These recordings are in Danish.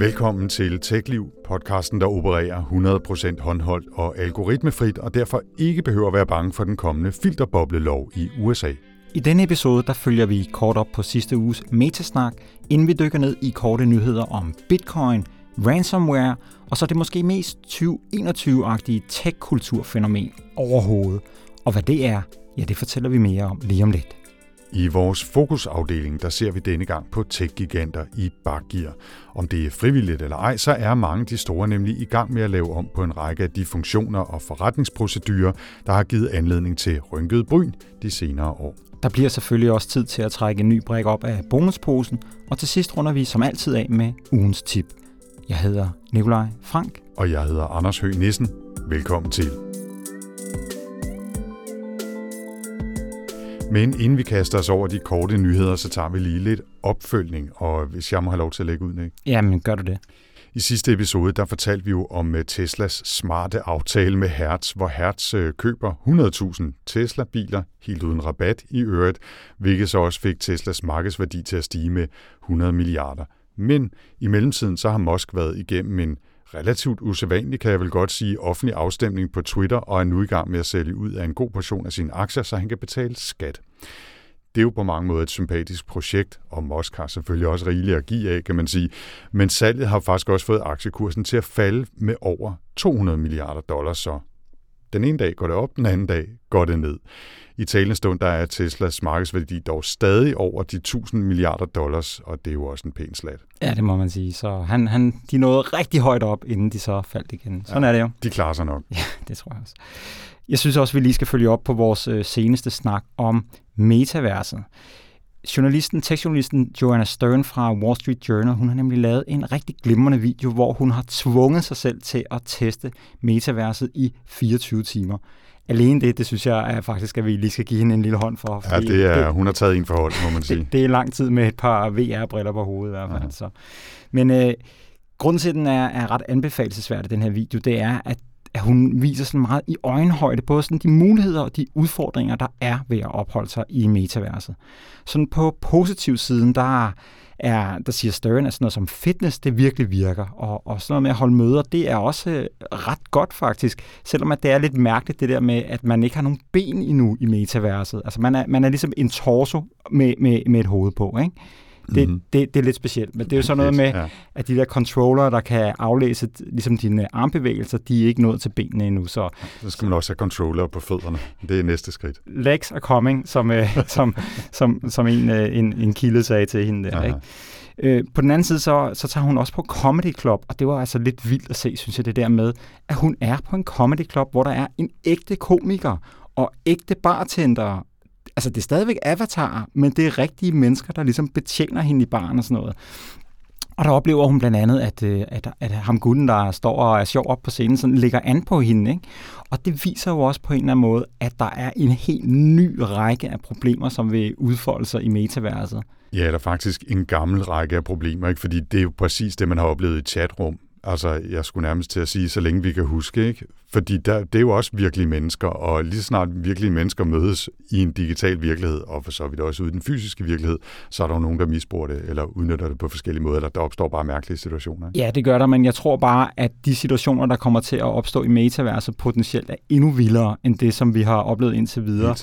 Velkommen til TechLiv, podcasten, der opererer 100% håndholdt og algoritmefrit, og derfor ikke behøver at være bange for den kommende filterboblelov i USA. I denne episode der følger vi kort op på sidste uges metasnak, inden vi dykker ned i korte nyheder om Bitcoin, ransomware og så det måske mest 2021-agtige tech-kulturfænomen overhovedet. Og hvad det er, ja det fortæller vi mere om lige om lidt. I vores fokusafdeling, der ser vi denne gang på tech-giganter i bakgear. Om det er frivilligt eller ej, så er mange de store nemlig i gang med at lave om på en række af de funktioner og forretningsprocedurer, der har givet anledning til rynket bryn de senere år. Der bliver selvfølgelig også tid til at trække en ny brik op af bonusposen, og til sidst runder vi som altid af med ugens tip. Jeg hedder Nikolaj Frank. Og jeg hedder Anders Høgh Nissen. Velkommen til. Men inden vi kaster os over de korte nyheder, så tager vi lige lidt opfølgning, og hvis jeg må have lov til at lægge ud, ikke? Jamen, gør du det. I sidste episode, der fortalte vi jo om øh, Teslas smarte aftale med Hertz, hvor Hertz øh, køber 100.000 Tesla-biler helt uden rabat i øvrigt, hvilket så også fik Teslas markedsværdi til at stige med 100 milliarder. Men i mellemtiden så har Musk været igennem en relativt usædvanlig, kan jeg vel godt sige, offentlig afstemning på Twitter og er nu i gang med at sælge ud af en god portion af sine aktier, så han kan betale skat. Det er jo på mange måder et sympatisk projekt, og Musk har selvfølgelig også rigeligt at give af, kan man sige. Men salget har faktisk også fået aktiekursen til at falde med over 200 milliarder dollars, så den ene dag går det op, den anden dag går det ned. I talende stund der er Teslas markedsværdi dog stadig over de 1000 milliarder dollars, og det er jo også en pæn slat. Ja, det må man sige. Så han, han, de nåede rigtig højt op, inden de så faldt igen. Sådan ja, er det jo. De klarer sig nok. Ja, det tror jeg også. Jeg synes også, vi lige skal følge op på vores øh, seneste snak om metaverset. Journalisten, tekstjournalisten Joanna Stern fra Wall Street Journal, hun har nemlig lavet en rigtig glimrende video, hvor hun har tvunget sig selv til at teste metaverset i 24 timer alene det, det synes jeg er faktisk, at vi lige skal give hende en lille hånd for. Ja, det er, det, hun har taget en forhold, må man sige. Det, det er lang tid med et par VR-briller på hovedet i hvert fald. Ja. Så. Men øh, grunden til, at den er, er ret anbefalesværdig, den her video, det er, at at hun viser sådan meget i øjenhøjde både sådan de muligheder og de udfordringer, der er ved at opholde sig i metaverset. Sådan på positiv siden, der er, der siger Stern, at sådan noget som fitness, det virkelig virker. Og, og sådan noget med at holde møder, det er også øh, ret godt faktisk. Selvom at det er lidt mærkeligt det der med, at man ikke har nogen ben endnu i metaverset. Altså man er, man er ligesom en torso med, med, med et hoved på, ikke? Det, mm-hmm. det, det er lidt specielt, men det er jo sådan noget med, ja. at de der controller, der kan aflæse ligesom dine armbevægelser, de er ikke nået til benene endnu. Så, så skal man også have controller på fødderne. Det er næste skridt. Legs are coming, som, øh, som, som, som en, øh, en, en kilde sagde til hende der. Ikke? Øh, på den anden side, så, så tager hun også på Comedy Club, og det var altså lidt vildt at se, synes jeg, det der med, at hun er på en Comedy Club, hvor der er en ægte komiker og ægte bartender altså det er stadigvæk avatarer, men det er rigtige mennesker, der ligesom betjener hende i baren og sådan noget. Og der oplever hun blandt andet, at, øh, at, at ham gutten, der står og er sjov op på scenen, sådan ligger an på hende. Ikke? Og det viser jo også på en eller anden måde, at der er en helt ny række af problemer, som vil udfolde sig i metaverset. Ja, der er faktisk en gammel række af problemer, ikke? fordi det er jo præcis det, man har oplevet i chatrum. Altså, jeg skulle nærmest til at sige, så længe vi kan huske, ikke? Fordi der, det er jo også virkelige mennesker, og lige snart virkelige mennesker mødes i en digital virkelighed, og for så vidt også ude i den fysiske virkelighed, så er der jo nogen, der misbruger det, eller udnytter det på forskellige måder, eller der opstår bare mærkelige situationer. Ikke? Ja, det gør der, men jeg tror bare, at de situationer, der kommer til at opstå i metaverset, potentielt er endnu vildere, end det, som vi har oplevet indtil videre.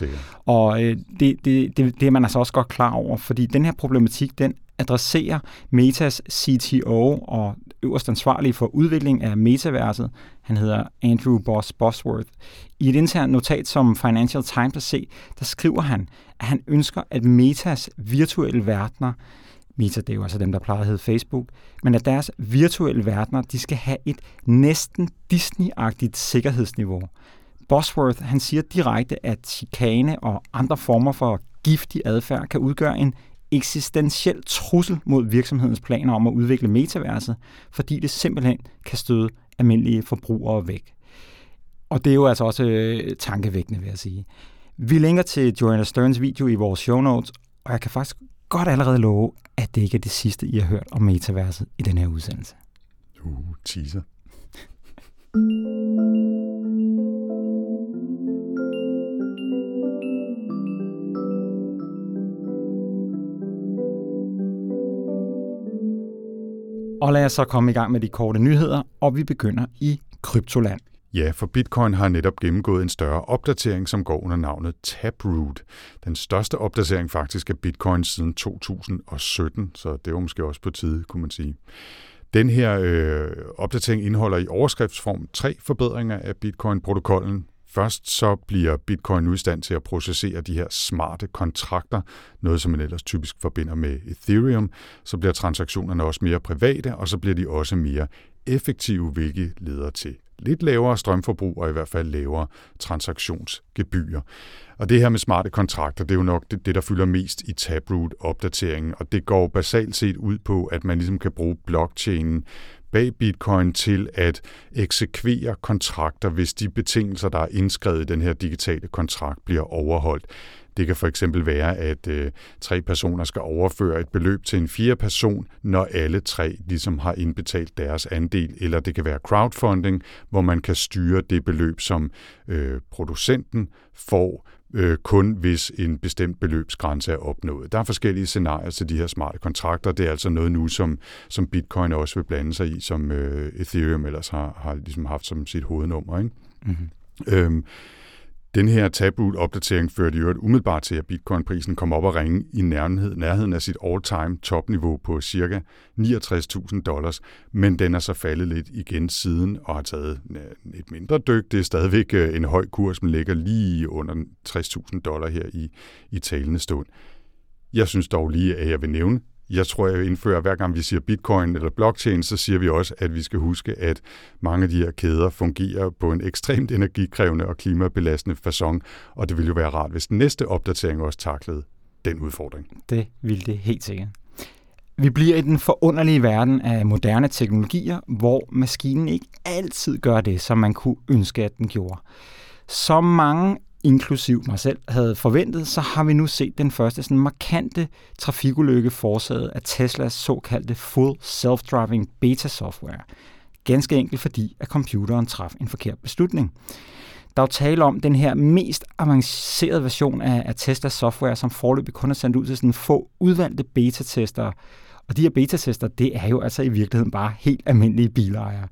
Og øh, det, det, det, det er man altså også godt klar over, fordi den her problematik, den adresserer Metas CTO og øverst ansvarlig for udvikling af metaverset. Han hedder Andrew Boss Bosworth. I et internt notat, som Financial Times har set, der skriver han, at han ønsker, at Metas virtuelle verdener, Meta det er jo altså dem, der plejer at hedde Facebook, men at deres virtuelle verdener, de skal have et næsten Disney-agtigt sikkerhedsniveau. Bosworth han siger direkte, at chikane og andre former for giftig adfærd kan udgøre en eksistentiel trussel mod virksomhedens planer om at udvikle metaverset, fordi det simpelthen kan støde almindelige forbrugere væk. Og det er jo altså også øh, tankevækkende, vil jeg sige. Vi linker til Joanna Sterns video i vores show notes, og jeg kan faktisk godt allerede love, at det ikke er det sidste, I har hørt om metaverset i den her udsendelse. Uh, teaser. Og lad os så komme i gang med de korte nyheder, og vi begynder i kryptoland. Ja, for Bitcoin har netop gennemgået en større opdatering, som går under navnet Taproot. Den største opdatering faktisk af Bitcoin siden 2017, så det var måske også på tide, kunne man sige. Den her øh, opdatering indeholder i overskriftsform tre forbedringer af Bitcoin-protokollen. Først så bliver Bitcoin nu i stand til at processere de her smarte kontrakter, noget som man ellers typisk forbinder med Ethereum. Så bliver transaktionerne også mere private, og så bliver de også mere effektive, hvilket leder til lidt lavere strømforbrug og i hvert fald lavere transaktionsgebyrer. Og det her med smarte kontrakter, det er jo nok det, det der fylder mest i Taproot-opdateringen, og det går basalt set ud på, at man ligesom kan bruge blockchainen bag Bitcoin til at eksekvere kontrakter, hvis de betingelser, der er indskrevet i den her digitale kontrakt, bliver overholdt. Det kan for eksempel være, at øh, tre personer skal overføre et beløb til en fjerde person, når alle tre ligesom har indbetalt deres andel, eller det kan være crowdfunding, hvor man kan styre det beløb, som øh, producenten får, øh, kun hvis en bestemt beløbsgrænse er opnået. Der er forskellige scenarier til de her smarte kontrakter. Det er altså noget nu, som, som Bitcoin også vil blande sig i, som øh, Ethereum ellers har, har ligesom haft som sit hovednummer. Ikke? Mm-hmm. Øhm, den her Taproot-opdatering førte i øvrigt umiddelbart til, at bitcoin-prisen kom op og ringe i nærhed, nærheden af sit all-time topniveau på ca. 69.000 dollars, men den er så faldet lidt igen siden og har taget et mindre dyk. Det er stadigvæk øh, en høj kurs, men ligger lige under 60.000 dollar her i, i talende stund. Jeg synes dog lige, at jeg vil nævne, jeg tror, jeg indfører, hver gang vi siger bitcoin eller blockchain, så siger vi også, at vi skal huske, at mange af de her kæder fungerer på en ekstremt energikrævende og klimabelastende façon, og det ville jo være rart, hvis den næste opdatering også taklede den udfordring. Det ville det helt sikkert. Vi bliver i den forunderlige verden af moderne teknologier, hvor maskinen ikke altid gør det, som man kunne ønske, at den gjorde. Så mange inklusiv mig selv, havde forventet, så har vi nu set den første sådan markante trafikulykke forårsaget af Teslas såkaldte Full Self-Driving Beta-software. Ganske enkelt fordi, at computeren traf en forkert beslutning. Der er jo tale om den her mest avancerede version af, af Teslas software, som forløbig kun er sendt ud til sådan få udvalgte beta-tester. Og de her beta-tester, det er jo altså i virkeligheden bare helt almindelige bilejere.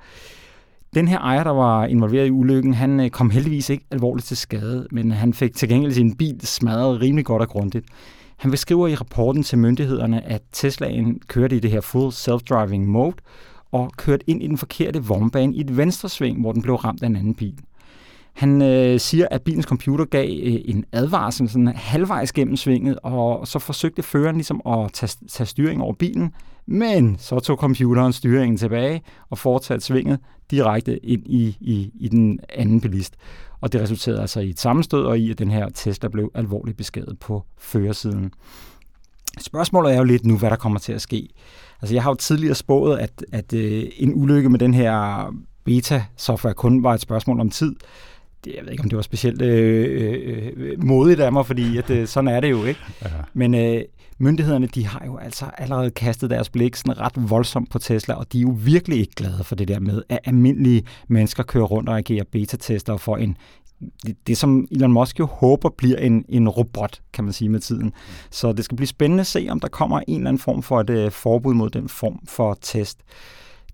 Den her ejer, der var involveret i ulykken, han øh, kom heldigvis ikke alvorligt til skade, men han fik til gengæld sin bil smadret rimelig godt og grundigt. Han beskriver i rapporten til myndighederne, at Teslaen kørte i det her full self-driving mode og kørte ind i den forkerte vognbane i et venstresving, hvor den blev ramt af en anden bil. Han øh, siger, at bilens computer gav øh, en advarsel sådan halvvejs gennem svinget, og så forsøgte føreren ligesom at tage, tage styring over bilen, men så tog computeren styringen tilbage og fortsatte svinget direkte ind i, i, i den anden bilist. Og det resulterede altså i et sammenstød og i, at den her Tesla blev alvorligt beskadiget på førersiden. Spørgsmålet er jo lidt nu, hvad der kommer til at ske. Altså, jeg har jo tidligere spået, at, at øh, en ulykke med den her beta-software kun var et spørgsmål om tid det, jeg ved ikke, om det var specielt øh, øh, øh, modigt af mig, fordi at, øh, sådan er det jo, ikke? Ja. Men øh, myndighederne, de har jo altså allerede kastet deres blik sådan ret voldsomt på Tesla, og de er jo virkelig ikke glade for det der med, at almindelige mennesker kører rundt og agerer beta-tester for en, det, det, som Elon Musk jo håber bliver en, en robot, kan man sige med tiden. Så det skal blive spændende at se, om der kommer en eller anden form for et uh, forbud mod den form for test.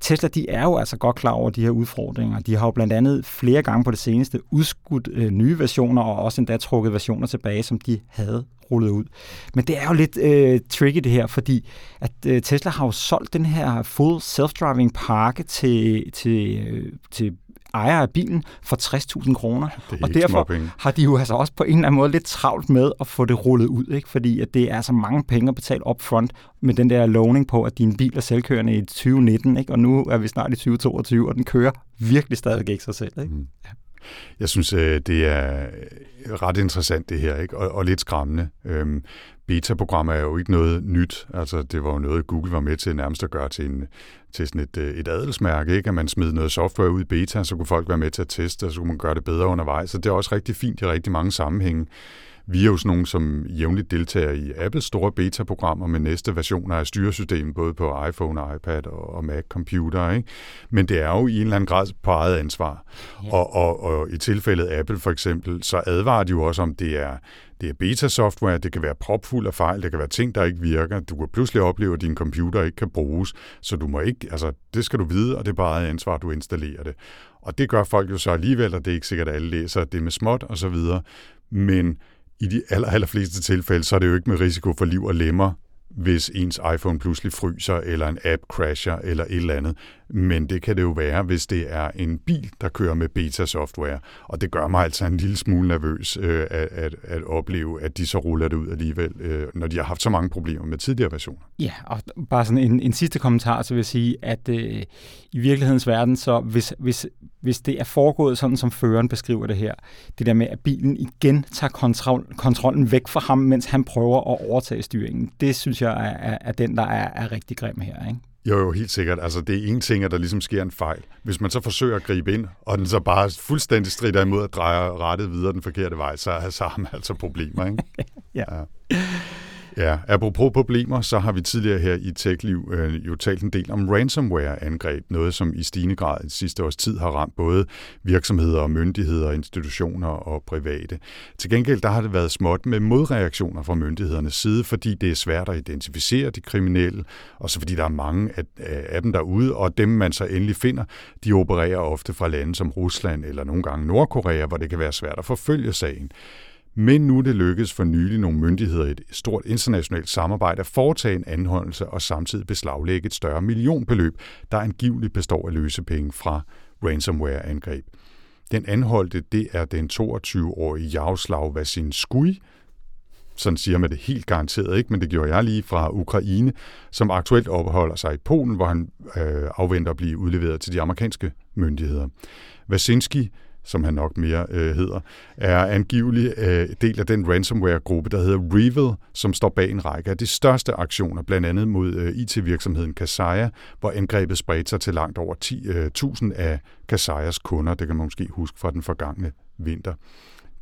Tesla de er jo altså godt klar over de her udfordringer. De har jo blandt andet flere gange på det seneste udskudt øh, nye versioner, og også endda trukket versioner tilbage, som de havde rullet ud. Men det er jo lidt øh, tricky det her, fordi at øh, Tesla har jo solgt den her full self-driving pakke til, til, øh, til ejer af bilen for 60.000 kroner. Og derfor har de jo altså også på en eller anden måde lidt travlt med at få det rullet ud, ikke? fordi at det er så mange penge at betale up front med den der lovning på, at din bil er selvkørende i 2019, ikke? og nu er vi snart i 2022, og den kører virkelig stadig ikke sig selv. Ikke? Mm. Jeg synes, øh, det er øh, ret interessant det her, ikke? Og, og lidt skræmmende. Øhm, beta-programmer er jo ikke noget nyt. Altså, det var jo noget, Google var med til nærmest at gøre til, en, til sådan et, øh, et adelsmærke, ikke? At man smed noget software ud i beta, så kunne folk være med til at teste, og så kunne man gøre det bedre undervejs. Så det er også rigtig fint i rigtig mange sammenhænge. Vi er jo sådan nogle, som jævnligt deltager i Apples store beta-programmer med næste versioner af styresystemet, både på iPhone, iPad og Mac-computer. Ikke? Men det er jo i en eller anden grad på eget ansvar. Ja. Og, og, og i tilfældet Apple for eksempel, så advarer de jo også om, det er det er beta-software, det kan være propfuld af fejl, det kan være ting, der ikke virker. Du kan pludselig opleve, at din computer ikke kan bruges, så du må ikke, altså det skal du vide, og det er bare ansvar, du installerer det. Og det gør folk jo så alligevel, og det er ikke sikkert, at alle læser det med småt og så videre. Men i de aller, aller fleste tilfælde, så er det jo ikke med risiko for liv og lemmer, hvis ens iPhone pludselig fryser, eller en app crasher, eller et eller andet. Men det kan det jo være, hvis det er en bil, der kører med beta-software. Og det gør mig altså en lille smule nervøs øh, at, at, at opleve, at de så ruller det ud alligevel, øh, når de har haft så mange problemer med tidligere versioner. Ja, og bare sådan en, en sidste kommentar, så vil jeg sige, at øh, i virkelighedens verden, så hvis, hvis, hvis det er foregået sådan, som føreren beskriver det her, det der med, at bilen igen tager kontrol, kontrollen væk fra ham, mens han prøver at overtage styringen, det synes jeg er, er, er den, der er, er rigtig grim her. Ikke? Jo, jo, helt sikkert. Altså, det er en ting, at der ligesom sker en fejl. Hvis man så forsøger at gribe ind, og den så bare fuldstændig strider imod at dreje rettet videre den forkerte vej, så, så har man altså problemer, ikke? ja. ja. Ja, apropos problemer, så har vi tidligere her i TechLiv øh, jo talt en del om ransomware-angreb, noget som i stigende grad i sidste års tid har ramt både virksomheder og myndigheder, institutioner og private. Til gengæld der har det været småt med modreaktioner fra myndighedernes side, fordi det er svært at identificere de kriminelle, og så fordi der er mange af, af dem derude, og dem man så endelig finder, de opererer ofte fra lande som Rusland eller nogle gange Nordkorea, hvor det kan være svært at forfølge sagen. Men nu er det lykkedes for nylig nogle myndigheder i et stort internationalt samarbejde at foretage en anholdelse og samtidig beslaglægge et større millionbeløb, der angiveligt består af løsepenge fra ransomware-angreb. Den anholdte, det er den 22-årige Jaroslav Vasinskui, sådan siger man det helt garanteret ikke, men det gjorde jeg lige fra Ukraine, som aktuelt opholder sig i Polen, hvor han øh, afventer at blive udleveret til de amerikanske myndigheder. Vasinski som han nok mere øh, hedder, er angivelig øh, del af den ransomware-gruppe, der hedder Revil, som står bag en række af de største aktioner, blandt andet mod øh, IT-virksomheden Kaseya, hvor angrebet spredte sig til langt over 10.000 øh, af Kaseyas kunder. Det kan man måske huske fra den forgangne vinter.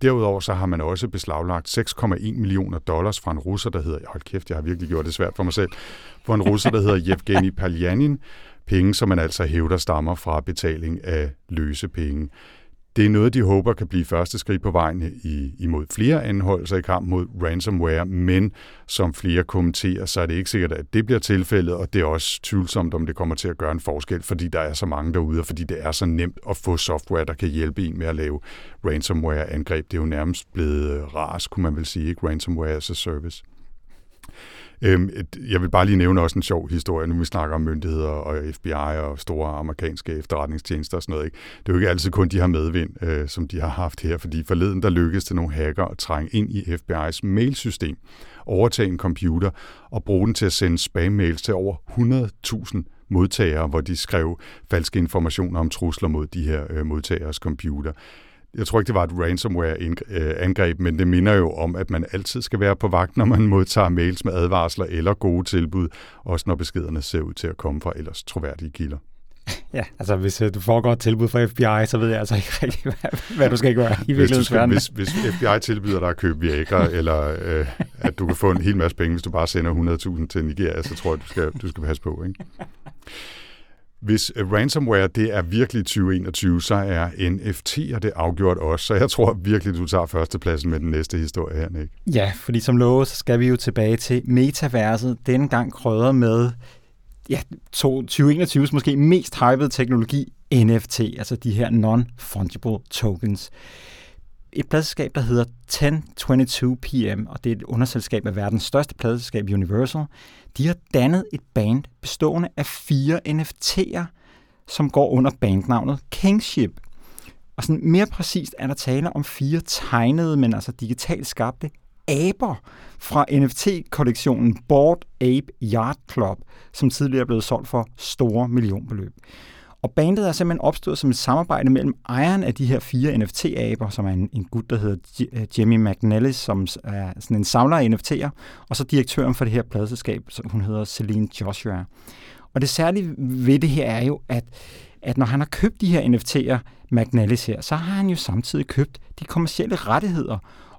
Derudover så har man også beslaglagt 6,1 millioner dollars fra en russer, der hedder, hold kæft, jeg har virkelig gjort det svært for mig selv, for en russer, der hedder Yevgeny Paljanin, penge, som man altså hævder stammer fra betaling af løse penge. Det er noget, de håber kan blive første skridt på vejen i, imod flere anholdelser i kamp mod ransomware, men som flere kommenterer, så er det ikke sikkert, at det bliver tilfældet, og det er også tvivlsomt, om det kommer til at gøre en forskel, fordi der er så mange derude, og fordi det er så nemt at få software, der kan hjælpe en med at lave ransomware-angreb. Det er jo nærmest blevet øh, ras, kunne man vel sige, ikke? Ransomware as a service. Øhm, jeg vil bare lige nævne også en sjov historie, nu vi snakker om myndigheder og FBI og store amerikanske efterretningstjenester og sådan noget. Ikke? Det er jo ikke altid kun de har medvind, øh, som de har haft her, fordi forleden der lykkedes det nogle hacker at trænge ind i FBI's mailsystem, overtage en computer og bruge den til at sende spam-mails til over 100.000 modtagere, hvor de skrev falske informationer om trusler mod de her øh, modtageres computer jeg tror ikke, det var et ransomware-angreb, men det minder jo om, at man altid skal være på vagt, når man modtager mails med advarsler eller gode tilbud, også når beskederne ser ud til at komme fra ellers troværdige kilder. Ja, altså hvis uh, du foregår et tilbud fra FBI, så ved jeg altså ikke rigtig, hvad, hvad du skal gøre i virkelighedens Hvis, hvis FBI tilbyder dig at købe Viagra, eller uh, at du kan få en hel masse penge, hvis du bare sender 100.000 til Nigeria, så tror jeg, du skal, du skal passe på. Ikke? Hvis øh, ransomware det er virkelig 2021, så er NFT'er det afgjort også. Så jeg tror virkelig, du tager førstepladsen med den næste historie her, Nick. Ja, fordi som lovet, så skal vi jo tilbage til metaverset. Denne gang krødder med ja, 2021's måske mest hypede teknologi, NFT, altså de her non-fungible tokens. Et pladselskab, der hedder 1022 PM, og det er et underselskab af verdens største pladselskab, Universal, de har dannet et band bestående af fire NFT'er, som går under bandnavnet Kingship. Og sådan mere præcist er der tale om fire tegnede, men altså digitalt skabte aber fra NFT-kollektionen Board Ape Yard Club, som tidligere er blevet solgt for store millionbeløb. Og bandet er simpelthen opstået som et samarbejde mellem ejeren af de her fire NFT-aber, som er en, en gut, der hedder øh, Jimmy McNellis, som er sådan en samler af NFT'er, og så direktøren for det her pladselskab, som hun hedder Celine Joshua. Og det særlige ved det her er jo, at, at når han har købt de her NFT'er, McNellis her, så har han jo samtidig købt de kommercielle rettigheder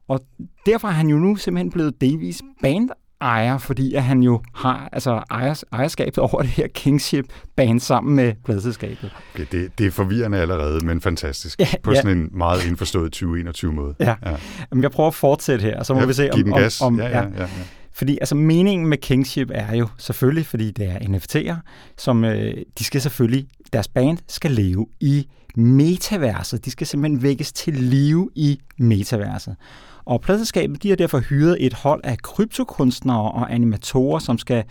Og derfor er han jo nu simpelthen blevet delvis band ejer, fordi at han jo har altså ejers, ejerskabet over det her Kingship band sammen med pladselskabet. Okay, det, det er forvirrende allerede, men fantastisk. Ja, på sådan ja. en meget indforstået 2021 måde. Ja. ja. Jamen, jeg prøver at fortsætte her, og så må ja, vi se om... om, om ja, ja, ja, ja. Fordi altså meningen med Kingship er jo selvfølgelig, fordi det er NFT'er, som øh, de skal selvfølgelig, deres band skal leve i metaverset. De skal simpelthen vækkes til live i metaverset. Og pladselskabet de har derfor hyret et hold af kryptokunstnere og animatorer, som skal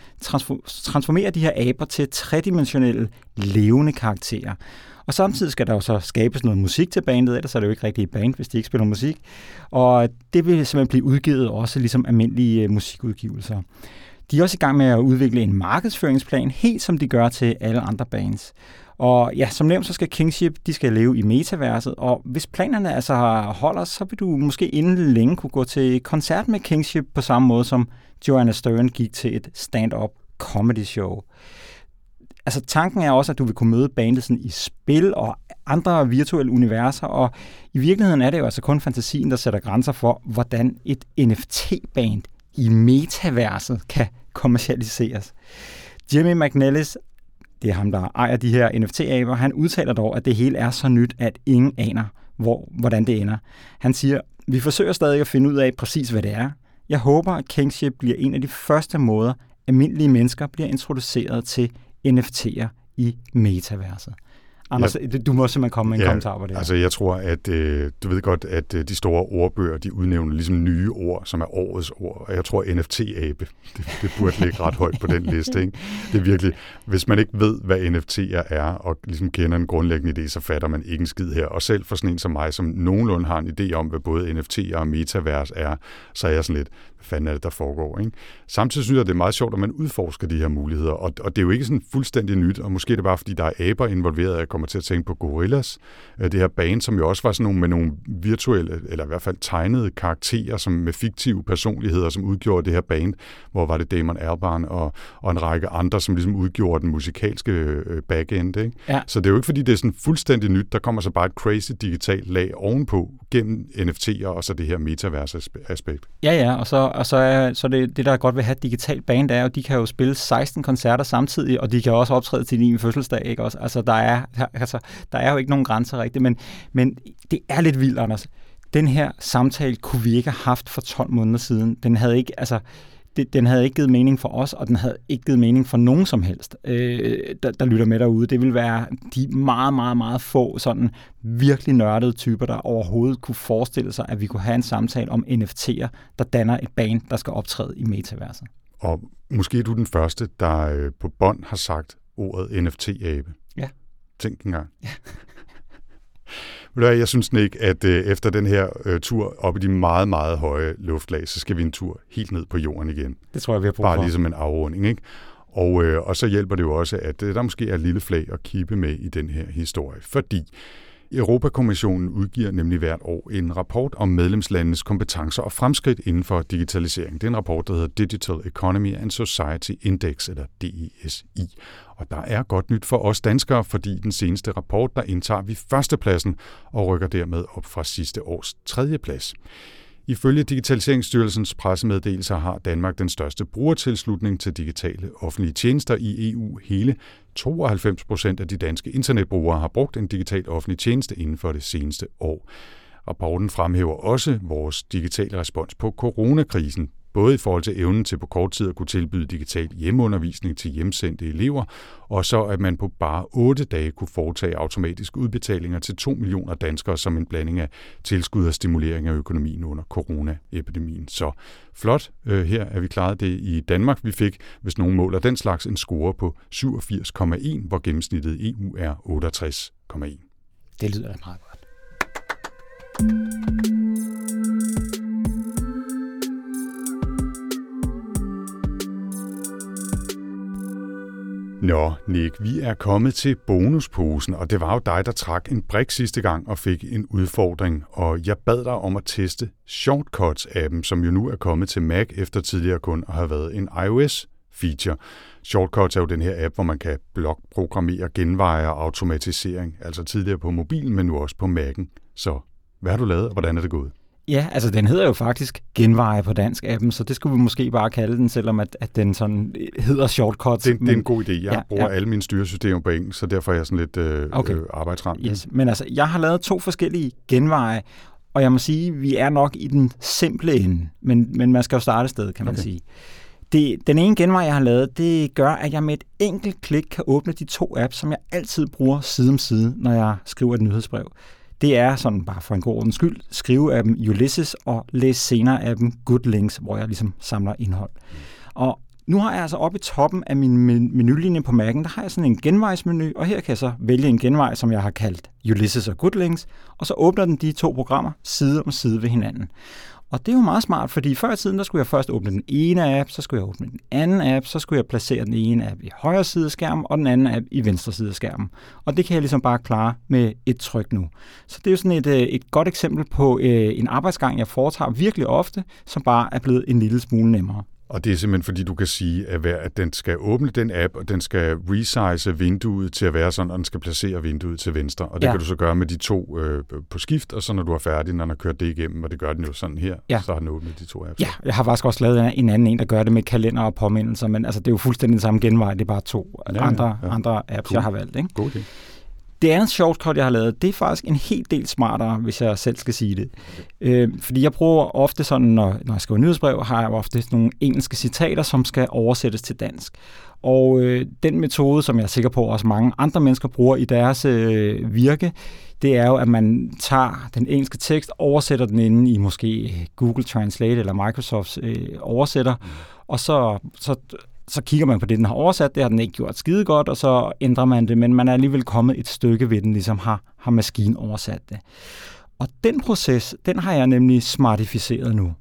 transformere de her aber til tredimensionelle levende karakterer. Og samtidig skal der jo så skabes noget musik til bandet, ellers er det jo ikke rigtig et band, hvis de ikke spiller musik. Og det vil simpelthen blive udgivet også ligesom almindelige øh, musikudgivelser. De er også i gang med at udvikle en markedsføringsplan, helt som de gør til alle andre bands. Og ja, som nævnt, så skal Kingship, de skal leve i metaverset, og hvis planerne altså holder, så vil du måske inden længe kunne gå til koncert med Kingship på samme måde, som Joanna Stern gik til et stand-up comedy show. Altså tanken er også, at du vil kunne møde bandet sådan i spil og andre virtuelle universer, og i virkeligheden er det jo altså kun fantasien, der sætter grænser for, hvordan et NFT-band i metaverset kan kommercialiseres. Jimmy McNellis det er ham, der ejer de her NFT-aber, han udtaler dog, at det hele er så nyt, at ingen aner, hvor, hvordan det ender. Han siger, vi forsøger stadig at finde ud af præcis, hvad det er. Jeg håber, at Kingship bliver en af de første måder, almindelige mennesker bliver introduceret til NFT'er i metaverset. Anders, ja, du må simpelthen komme med en ja, kommentar på det her. Altså, jeg tror, at øh, du ved godt, at øh, de store ordbøger, de udnævner ligesom nye ord, som er årets ord. Og jeg tror, NFT-abe, det, det burde ligge ret højt på den liste. Ikke? Det er virkelig, hvis man ikke ved, hvad NFT'er er, og ligesom kender en grundlæggende idé, så fatter man ikke en skid her. Og selv for sådan en som mig, som nogenlunde har en idé om, hvad både NFT'er og metavers er, så er jeg sådan lidt, fanden er det, der foregår? Ikke? Samtidig synes jeg, det er meget sjovt, at man udforsker de her muligheder. Og, og det er jo ikke sådan fuldstændig nyt, og måske er det bare, fordi der er aber involveret, at jeg kommer til at tænke på Gorillas. Øh, det her band, som jo også var sådan nogle med nogle virtuelle, eller i hvert fald tegnede karakterer, som med fiktive personligheder, som udgjorde det her band, hvor var det Damon Albarn og, og en række andre, som ligesom udgjorde den musikalske øh, backend. Ikke? Ja. Så det er jo ikke, fordi det er sådan fuldstændig nyt. Der kommer så bare et crazy digitalt lag ovenpå gennem NFT'er og så det her metaverse-aspekt. Ja, ja, og så, og så er så det, det, der er godt ved at have et digitalt band, er at de kan jo spille 16 koncerter samtidig, og de kan også optræde til din fødselsdag. Ikke? Også, altså, der er, altså, der er jo ikke nogen grænser rigtigt, men, men det er lidt vildt, Anders. Den her samtale kunne vi ikke have haft for 12 måneder siden. Den havde ikke, altså, det, den havde ikke givet mening for os, og den havde ikke givet mening for nogen som helst, øh, der, der lytter med derude. Det vil være de meget, meget, meget få sådan virkelig nørdede typer, der overhovedet kunne forestille sig, at vi kunne have en samtale om NFT'er, der danner et band, der skal optræde i metaverset. Og måske er du den første, der øh, på bånd har sagt ordet NFT-abe. Ja. Tænk engang. Ja. Jeg synes ikke, at øh, efter den her øh, tur op i de meget, meget høje luftlag, så skal vi en tur helt ned på jorden igen. Det tror jeg, vi har brug for. Bare ligesom en afrunding, ikke? Og, øh, og så hjælper det jo også, at der måske er et lille flag at kippe med i den her historie, fordi Europakommissionen udgiver nemlig hvert år en rapport om medlemslandenes kompetencer og fremskridt inden for digitalisering. Det er en rapport, der hedder Digital Economy and Society Index, eller DESI. Og der er godt nyt for os danskere, fordi den seneste rapport, der indtager vi førstepladsen og rykker dermed op fra sidste års tredjeplads. Ifølge Digitaliseringsstyrelsens pressemeddelelser har Danmark den største brugertilslutning til digitale offentlige tjenester i EU. Hele 92 procent af de danske internetbrugere har brugt en digital offentlig tjeneste inden for det seneste år. Rapporten fremhæver også vores digitale respons på coronakrisen både i forhold til evnen til på kort tid at kunne tilbyde digital hjemmeundervisning til hjemsendte elever, og så at man på bare 8 dage kunne foretage automatiske udbetalinger til 2 millioner danskere som en blanding af tilskud og stimulering af økonomien under coronaepidemien. Så flot, øh, her er vi klaret det i Danmark. Vi fik, hvis nogen måler den slags, en score på 87,1, hvor gennemsnittet i EU er 68,1. Det lyder meget godt. Nå, Nick, vi er kommet til bonusposen, og det var jo dig, der trak en brik sidste gang og fik en udfordring, og jeg bad dig om at teste Shortcuts-appen, som jo nu er kommet til Mac efter tidligere kun at have været en iOS-feature. Shortcuts er jo den her app, hvor man kan blokprogrammere genveje og automatisering, altså tidligere på mobilen, men nu også på Mac'en. Så hvad har du lavet, og hvordan er det gået? Ja, altså den hedder jo faktisk Genveje på dansk appen, så det skulle vi måske bare kalde den, selvom at, at den sådan hedder shortcut. Det, men, det er en god idé. Jeg ja, bruger ja. alle mine styresystemer på engelsk, så derfor er jeg sådan lidt øh, okay. øh, arbejdsramt. Yes. Men altså, jeg har lavet to forskellige genveje, og jeg må sige, vi er nok i den simple ende, men, men man skal jo starte et sted, kan man okay. sige. Det, den ene genvej, jeg har lavet, det gør, at jeg med et enkelt klik kan åbne de to apps, som jeg altid bruger side om side, når jeg skriver et nyhedsbrev. Det er sådan bare for en god ordens skyld, skrive af dem Ulysses og læse senere appen Good Links, hvor jeg ligesom samler indhold. Og nu har jeg altså oppe i toppen af min menulinje på Mac'en, der har jeg sådan en genvejsmenu, og her kan jeg så vælge en genvej, som jeg har kaldt Ulysses og Good Links, og så åbner den de to programmer side om side ved hinanden. Og det er jo meget smart, fordi før i tiden, der skulle jeg først åbne den ene app, så skulle jeg åbne den anden app, så skulle jeg placere den ene app i højre side af skærmen, og den anden app i venstre side af skærmen. Og det kan jeg ligesom bare klare med et tryk nu. Så det er jo sådan et, øh, et godt eksempel på øh, en arbejdsgang, jeg foretager virkelig ofte, som bare er blevet en lille smule nemmere. Og det er simpelthen fordi, du kan sige, at, at den skal åbne den app, og den skal resize vinduet til at være sådan, og den skal placere vinduet til venstre. Og det ja. kan du så gøre med de to øh, på skift, og så når du er færdig, når den har kørt det igennem, og det gør den jo sådan her, ja. så har den åbnet de to apps. Ja, jeg har faktisk også lavet en anden en, der gør det med kalender og påmindelser, men altså, det er jo fuldstændig den samme genvej, det er bare to ja, andre, ja. andre apps, cool. jeg har valgt. Ikke? God idé. Det andet shortcut, jeg har lavet, det er faktisk en helt del smartere, hvis jeg selv skal sige det. Øh, fordi jeg bruger ofte sådan, når, når jeg skriver nyhedsbrev, har jeg ofte nogle engelske citater, som skal oversættes til dansk. Og øh, den metode, som jeg er sikker på, også mange andre mennesker bruger i deres øh, virke, det er jo, at man tager den engelske tekst, oversætter den inde i måske Google Translate eller Microsofts øh, oversætter, og så, så så kigger man på det, den har oversat, det har den ikke gjort skide godt, og så ændrer man det, men man er alligevel kommet et stykke ved den, ligesom har, har maskinen oversat det. Og den proces, den har jeg nemlig smartificeret nu.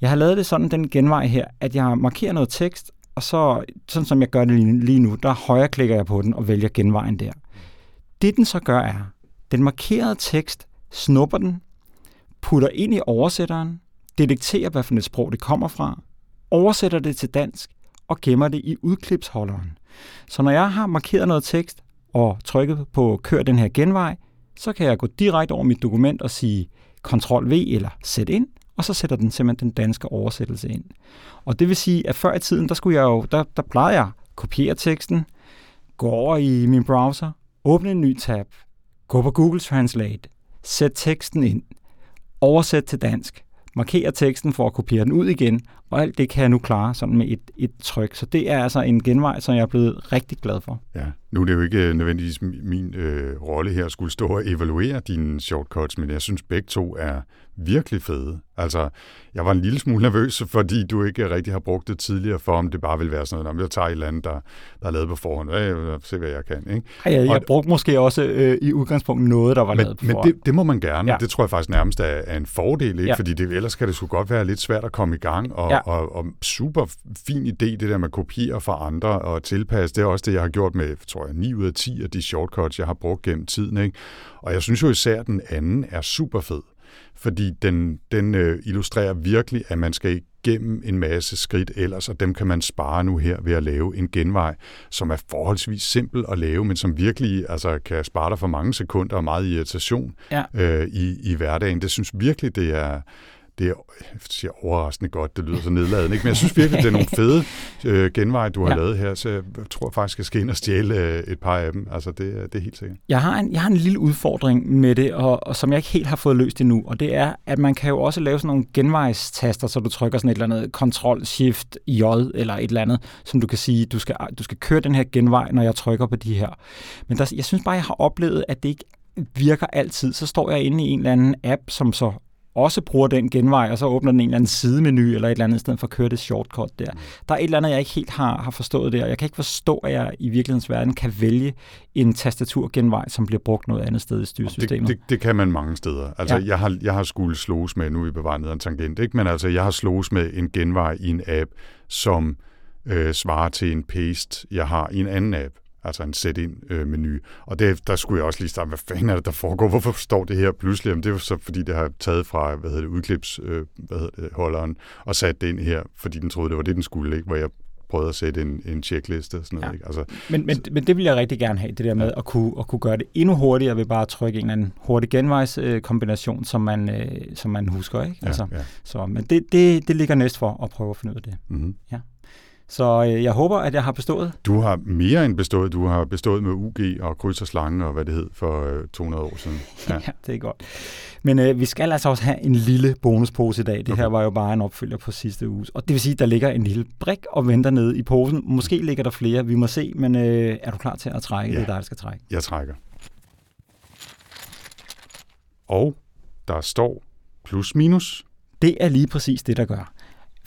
Jeg har lavet det sådan, den genvej her, at jeg markerer noget tekst, og så, sådan som jeg gør det lige, lige nu, der højreklikker jeg på den og vælger genvejen der. Det den så gør er, den markerede tekst snupper den, putter ind i oversætteren, detekterer, hvad for et sprog det kommer fra, oversætter det til dansk, og gemmer det i udklipsholderen. Så når jeg har markeret noget tekst og trykket på kør den her genvej, så kan jeg gå direkte over mit dokument og sige Ctrl V eller sæt ind, og så sætter den simpelthen den danske oversættelse ind. Og det vil sige, at før i tiden, der skulle jeg jo, der, der plejede jeg kopiere teksten, gå over i min browser, åbne en ny tab, gå på Google Translate, sæt teksten ind, oversæt til dansk, markere teksten for at kopiere den ud igen, og alt det kan jeg nu klare sådan med et, et tryk. Så det er altså en genvej, som jeg er blevet rigtig glad for. Ja, nu er det jo ikke øh, nødvendigvis min øh, rolle her at skulle stå og evaluere dine shortcuts, men jeg synes begge to er virkelig fede. Altså, jeg var en lille smule nervøs, fordi du ikke rigtig har brugt det tidligere, for om det bare vil være sådan noget, jeg tager et eller andet, der, der er lavet på forhånd, øh, se hvad jeg kan. Ikke? Ja, jeg, jeg brugte måske også øh, i udgangspunktet noget, der var men, lavet på Men det, det må man gerne. Ja. Det tror jeg faktisk nærmest er, er en fordel, ikke? Ja. fordi det, ellers kan det sgu godt være lidt svært at komme i gang, og, ja. og, og super fin idé, det der med at kopiere fra andre og tilpasse. Det er også det, jeg har gjort med, tror jeg, 9 ud af 10 af de shortcuts, jeg har brugt gennem tiden. Ikke? Og jeg synes jo især, at den anden er super fed fordi den, den øh, illustrerer virkelig, at man skal igennem en masse skridt ellers, og dem kan man spare nu her ved at lave en genvej, som er forholdsvis simpel at lave, men som virkelig altså, kan spare dig for mange sekunder og meget irritation ja. øh, i, i hverdagen. Det synes virkelig, det er, det er siger overraskende godt, det lyder så nedladende, ikke? men jeg synes virkelig, det er nogle fede øh, genveje, du har ja. lavet her, så jeg tror faktisk, jeg skal ind og stjæle øh, et par af dem. Altså, det, det er helt sikkert. Jeg har, en, jeg har en lille udfordring med det, og, og som jeg ikke helt har fået løst endnu, og det er, at man kan jo også lave sådan nogle genvejstaster, så du trykker sådan et eller andet Ctrl-Shift-J eller et eller andet, som du kan sige, du skal, du skal køre den her genvej, når jeg trykker på de her. Men der, jeg synes bare, jeg har oplevet, at det ikke virker altid. Så står jeg inde i en eller anden app, som så også bruger den genvej, og så åbner den en eller anden sidemenu eller et eller andet, i stedet for at køre det shortcut der. Der er et eller andet, jeg ikke helt har, har forstået der. Jeg kan ikke forstå, at jeg i virkelighedens verden kan vælge en tastaturgenvej, som bliver brugt noget andet sted i styresystemet. Det, det, det kan man mange steder. Altså, ja. jeg, har, jeg har skulle slås med, nu vi bevaret en tangent, ikke? men altså, jeg har slås med en genvej i en app, som øh, svarer til en paste, jeg har i en anden app altså en set-in-menu. Og det, der skulle jeg også lige starte, hvad fanden er det, der foregår? Hvorfor står det her pludselig? Jamen, det er jo så, fordi det har taget fra, hvad hedder det, udklipsholderen, øh, hvad hedder det, holderen, og sat det ind her, fordi den troede, det var det, den skulle, ikke? Hvor jeg prøvet at sætte en, en checkliste og sådan noget. Ja. Ikke? Altså, men, men, men det vil jeg rigtig gerne have, det der med ja. at, kunne, at kunne gøre det endnu hurtigere ved bare at trykke en eller anden hurtig genvejskombination, som man, øh, som man husker. Ikke? Altså, ja, ja. Så, men det, det, det ligger næst for at prøve at finde ud af det. Mm-hmm. Ja. Så øh, jeg håber, at jeg har bestået. Du har mere end bestået. Du har bestået med UG og kryds og slange og hvad det hed for øh, 200 år siden. Ja, ja det er godt. Men øh, vi skal altså også have en lille bonuspose i dag. Det okay. her var jo bare en opfølger på sidste uge. Og det vil sige, at der ligger en lille brik og venter nede i posen. Måske ligger der flere, vi må se. Men øh, er du klar til at trække? Ja. Det er dig, der skal trække. Jeg trækker. Og der står plus minus. Det er lige præcis det, der gør.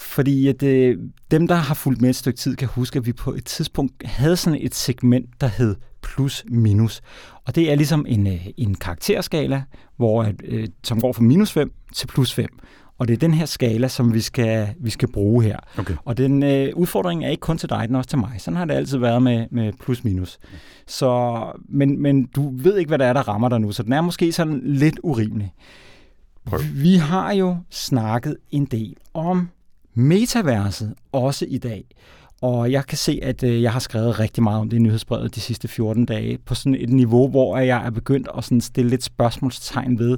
Fordi at, øh, dem, der har fulgt med et stykke tid, kan huske, at vi på et tidspunkt havde sådan et segment, der hed plus minus. Og det er ligesom en, øh, en karakterskala, hvor, øh, som går fra minus 5 til plus 5. Og det er den her skala, som vi skal, vi skal bruge her. Okay. Og den øh, udfordring er ikke kun til dig, den er også til mig. Sådan har det altid været med, med plus minus. Så, men, men du ved ikke, hvad der er, der rammer dig nu, så den er måske sådan lidt urimelig. Prøv. Vi har jo snakket en del om metaverset også i dag. Og jeg kan se, at øh, jeg har skrevet rigtig meget om det i nyhedsbrevet de sidste 14 dage, på sådan et niveau, hvor jeg er begyndt at sådan stille lidt spørgsmålstegn ved,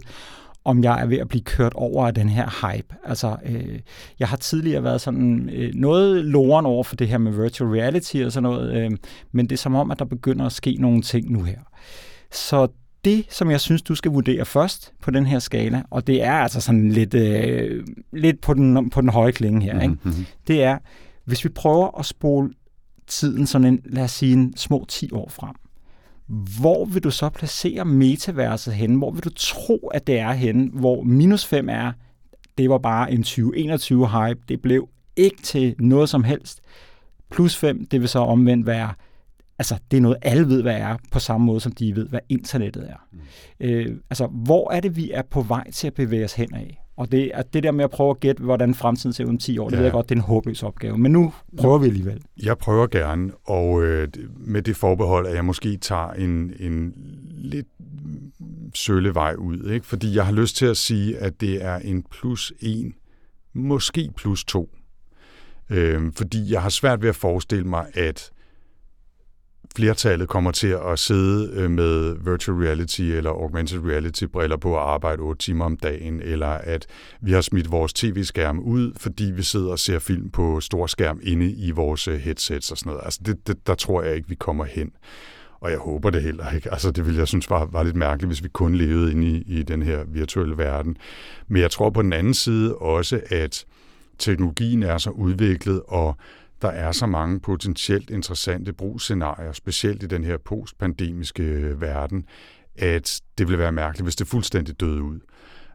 om jeg er ved at blive kørt over af den her hype. Altså, øh, jeg har tidligere været sådan øh, noget loren over for det her med virtual reality og sådan noget, øh, men det er som om, at der begynder at ske nogle ting nu her. Så det, som jeg synes, du skal vurdere først på den her skala, og det er altså sådan lidt, øh, lidt på, den, på den høje klinge her, ikke? Mm-hmm. det er, hvis vi prøver at spole tiden sådan en, lad os sige, en små 10 år frem, hvor vil du så placere metaverset hen? Hvor vil du tro, at det er henne? Hvor minus 5 er, det var bare en 2021 hype, det blev ikke til noget som helst. Plus 5, det vil så omvendt være, altså det er noget, alle ved, hvad er, på samme måde som de ved, hvad internettet er. Mm. Øh, altså, hvor er det, vi er på vej til at bevæge os hen af? Og det, at det der med at prøve at gætte, hvordan fremtiden ser ud om 10 år, ja. det ved jeg godt, det er en håbløs opgave. Men nu prøver vi alligevel. Jeg prøver gerne, og øh, med det forbehold, at jeg måske tager en, en lidt sølle vej ud. Ikke? Fordi jeg har lyst til at sige, at det er en plus 1, måske plus 2. Øh, fordi jeg har svært ved at forestille mig, at flertallet kommer til at sidde øh, med virtual reality eller augmented reality briller på og arbejde 8 timer om dagen, eller at vi har smidt vores tv-skærm ud, fordi vi sidder og ser film på stor skærm inde i vores øh, headsets og sådan noget. Altså det, det, der tror jeg ikke, vi kommer hen. Og jeg håber det heller ikke. Altså det ville jeg synes var, var lidt mærkeligt, hvis vi kun levede inde i, i den her virtuelle verden. Men jeg tror på den anden side også, at teknologien er så udviklet, og der er så mange potentielt interessante brugsscenarier, specielt i den her postpandemiske øh, verden, at det ville være mærkeligt, hvis det fuldstændig døde ud.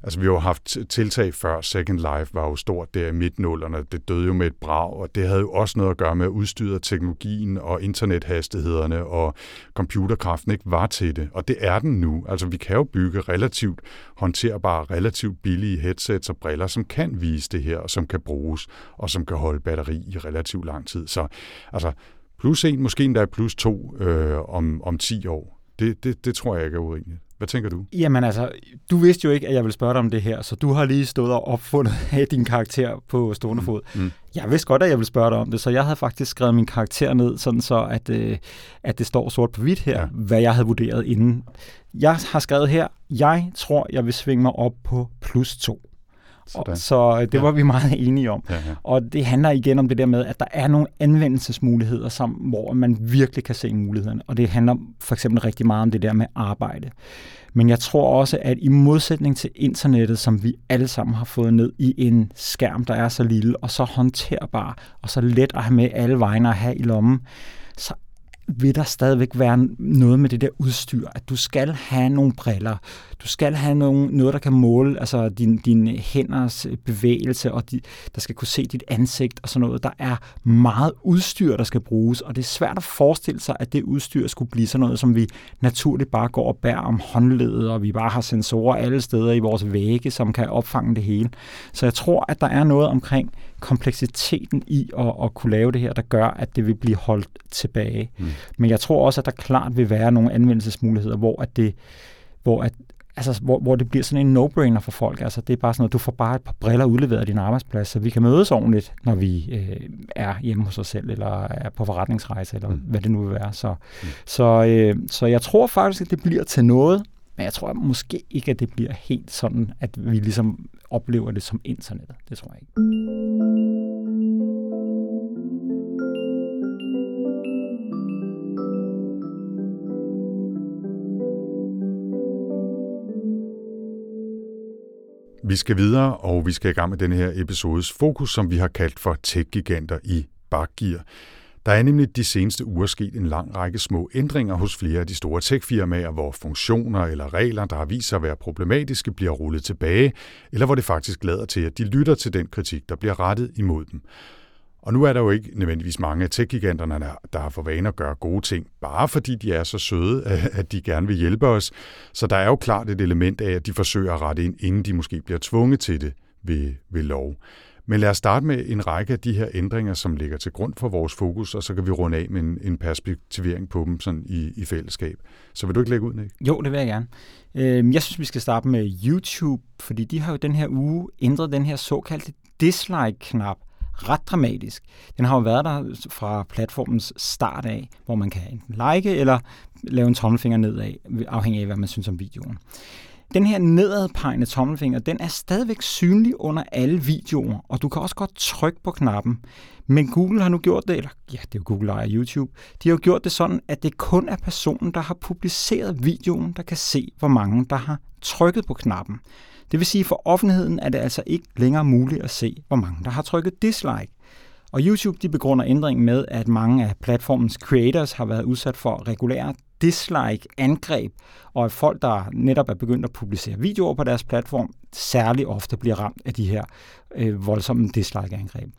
Altså, vi har jo haft tiltag før. Second Life var jo stort der i midtnullerne. Det døde jo med et brag, og det havde jo også noget at gøre med, udstyret teknologien og internethastighederne og computerkraften ikke var til det. Og det er den nu. Altså, vi kan jo bygge relativt håndterbare, relativt billige headsets og briller, som kan vise det her, og som kan bruges, og som kan holde batteri i relativt lang tid. Så altså, plus en, måske endda plus to øh, om, om 10 år. Det, det, det tror jeg ikke er urimeligt. Hvad tænker du? Jamen altså, du vidste jo ikke, at jeg ville spørge dig om det her, så du har lige stået og opfundet af din karakter på stående mm, fod. Mm. Jeg vidste godt, at jeg ville spørge dig om det, så jeg havde faktisk skrevet min karakter ned, sådan så at, øh, at det står sort på hvidt her, ja. hvad jeg havde vurderet inden. Jeg har skrevet her, jeg tror, jeg vil svinge mig op på plus to. Sådan. Så øh, det ja. var vi meget enige om. Ja, ja. Og det handler igen om det der med, at der er nogle anvendelsesmuligheder, som, hvor man virkelig kan se mulighederne. Og det handler for eksempel rigtig meget om det der med arbejde. Men jeg tror også, at i modsætning til internettet, som vi alle sammen har fået ned i en skærm, der er så lille og så håndterbar og så let at have med alle vegne at have i lommen, så vil der stadigvæk være noget med det der udstyr, at du skal have nogle briller, du skal have nogle, noget, der kan måle altså din, din hænders bevægelse, og de, der skal kunne se dit ansigt og sådan noget. Der er meget udstyr, der skal bruges, og det er svært at forestille sig, at det udstyr skulle blive sådan noget, som vi naturligt bare går og bærer om håndledet, og vi bare har sensorer alle steder i vores vægge, som kan opfange det hele. Så jeg tror, at der er noget omkring kompleksiteten i at, at kunne lave det her, der gør, at det vil blive holdt tilbage. Mm. Men jeg tror også, at der klart vil være nogle anvendelsesmuligheder, hvor at det hvor at altså, hvor, hvor det bliver sådan en no-brainer for folk. Altså, det er bare sådan noget, du får bare et par briller udleveret af din arbejdsplads, så vi kan mødes ordentligt, når vi øh, er hjemme hos os selv, eller er på forretningsrejse, eller mm. hvad det nu vil være. Så, mm. så, øh, så jeg tror faktisk, at det bliver til noget, men jeg tror måske ikke, at det bliver helt sådan, at vi ligesom oplever det som internettet. Det tror jeg ikke. Vi skal videre, og vi skal i gang med den her episodes fokus, som vi har kaldt for tech-giganter i bakgear. Der er nemlig de seneste uger sket en lang række små ændringer hos flere af de store techfirmaer, hvor funktioner eller regler, der har vist sig at være problematiske, bliver rullet tilbage, eller hvor det faktisk lader til, at de lytter til den kritik, der bliver rettet imod dem. Og nu er der jo ikke nødvendigvis mange af tech-giganterne, der har for vane at gøre gode ting, bare fordi de er så søde, at de gerne vil hjælpe os. Så der er jo klart et element af, at de forsøger at rette ind, inden de måske bliver tvunget til det ved, ved lov. Men lad os starte med en række af de her ændringer, som ligger til grund for vores fokus, og så kan vi runde af med en, en perspektivering på dem sådan i, i fællesskab. Så vil du ikke lægge ud, Nick? Jo, det vil jeg gerne. Øhm, jeg synes, vi skal starte med YouTube, fordi de har jo den her uge ændret den her såkaldte dislike-knap ret dramatisk. Den har jo været der fra platformens start af, hvor man kan enten like eller lave en tommelfinger nedad, afhængig af, hvad man synes om videoen. Den her nedadpegende tommelfinger, den er stadigvæk synlig under alle videoer, og du kan også godt trykke på knappen. Men Google har nu gjort det, eller ja, det er jo Google ejer YouTube, de har jo gjort det sådan, at det kun er personen, der har publiceret videoen, der kan se, hvor mange der har trykket på knappen. Det vil sige, for offentligheden er det altså ikke længere muligt at se, hvor mange der har trykket dislike. Og YouTube de begrunder ændringen med, at mange af platformens creators har været udsat for regulære dislike-angreb, og at folk, der netop er begyndt at publicere videoer på deres platform, særlig ofte bliver ramt af de her øh, voldsomme dislike-angreb.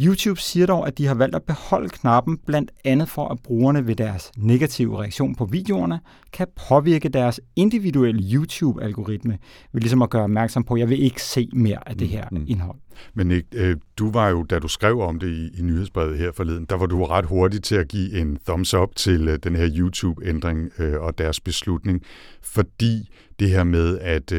YouTube siger dog, at de har valgt at beholde knappen, blandt andet for at brugerne ved deres negative reaktion på videoerne kan påvirke deres individuelle YouTube-algoritme, ved ligesom at gøre opmærksom på, at jeg vil ikke se mere af det mm, her mm. indhold. Men Nick, øh, du var jo, da du skrev om det i, i nyhedsbrevet her forleden, der var du ret hurtig til at give en thumbs up til øh, den her YouTube-ændring øh, og deres beslutning, fordi det her med, at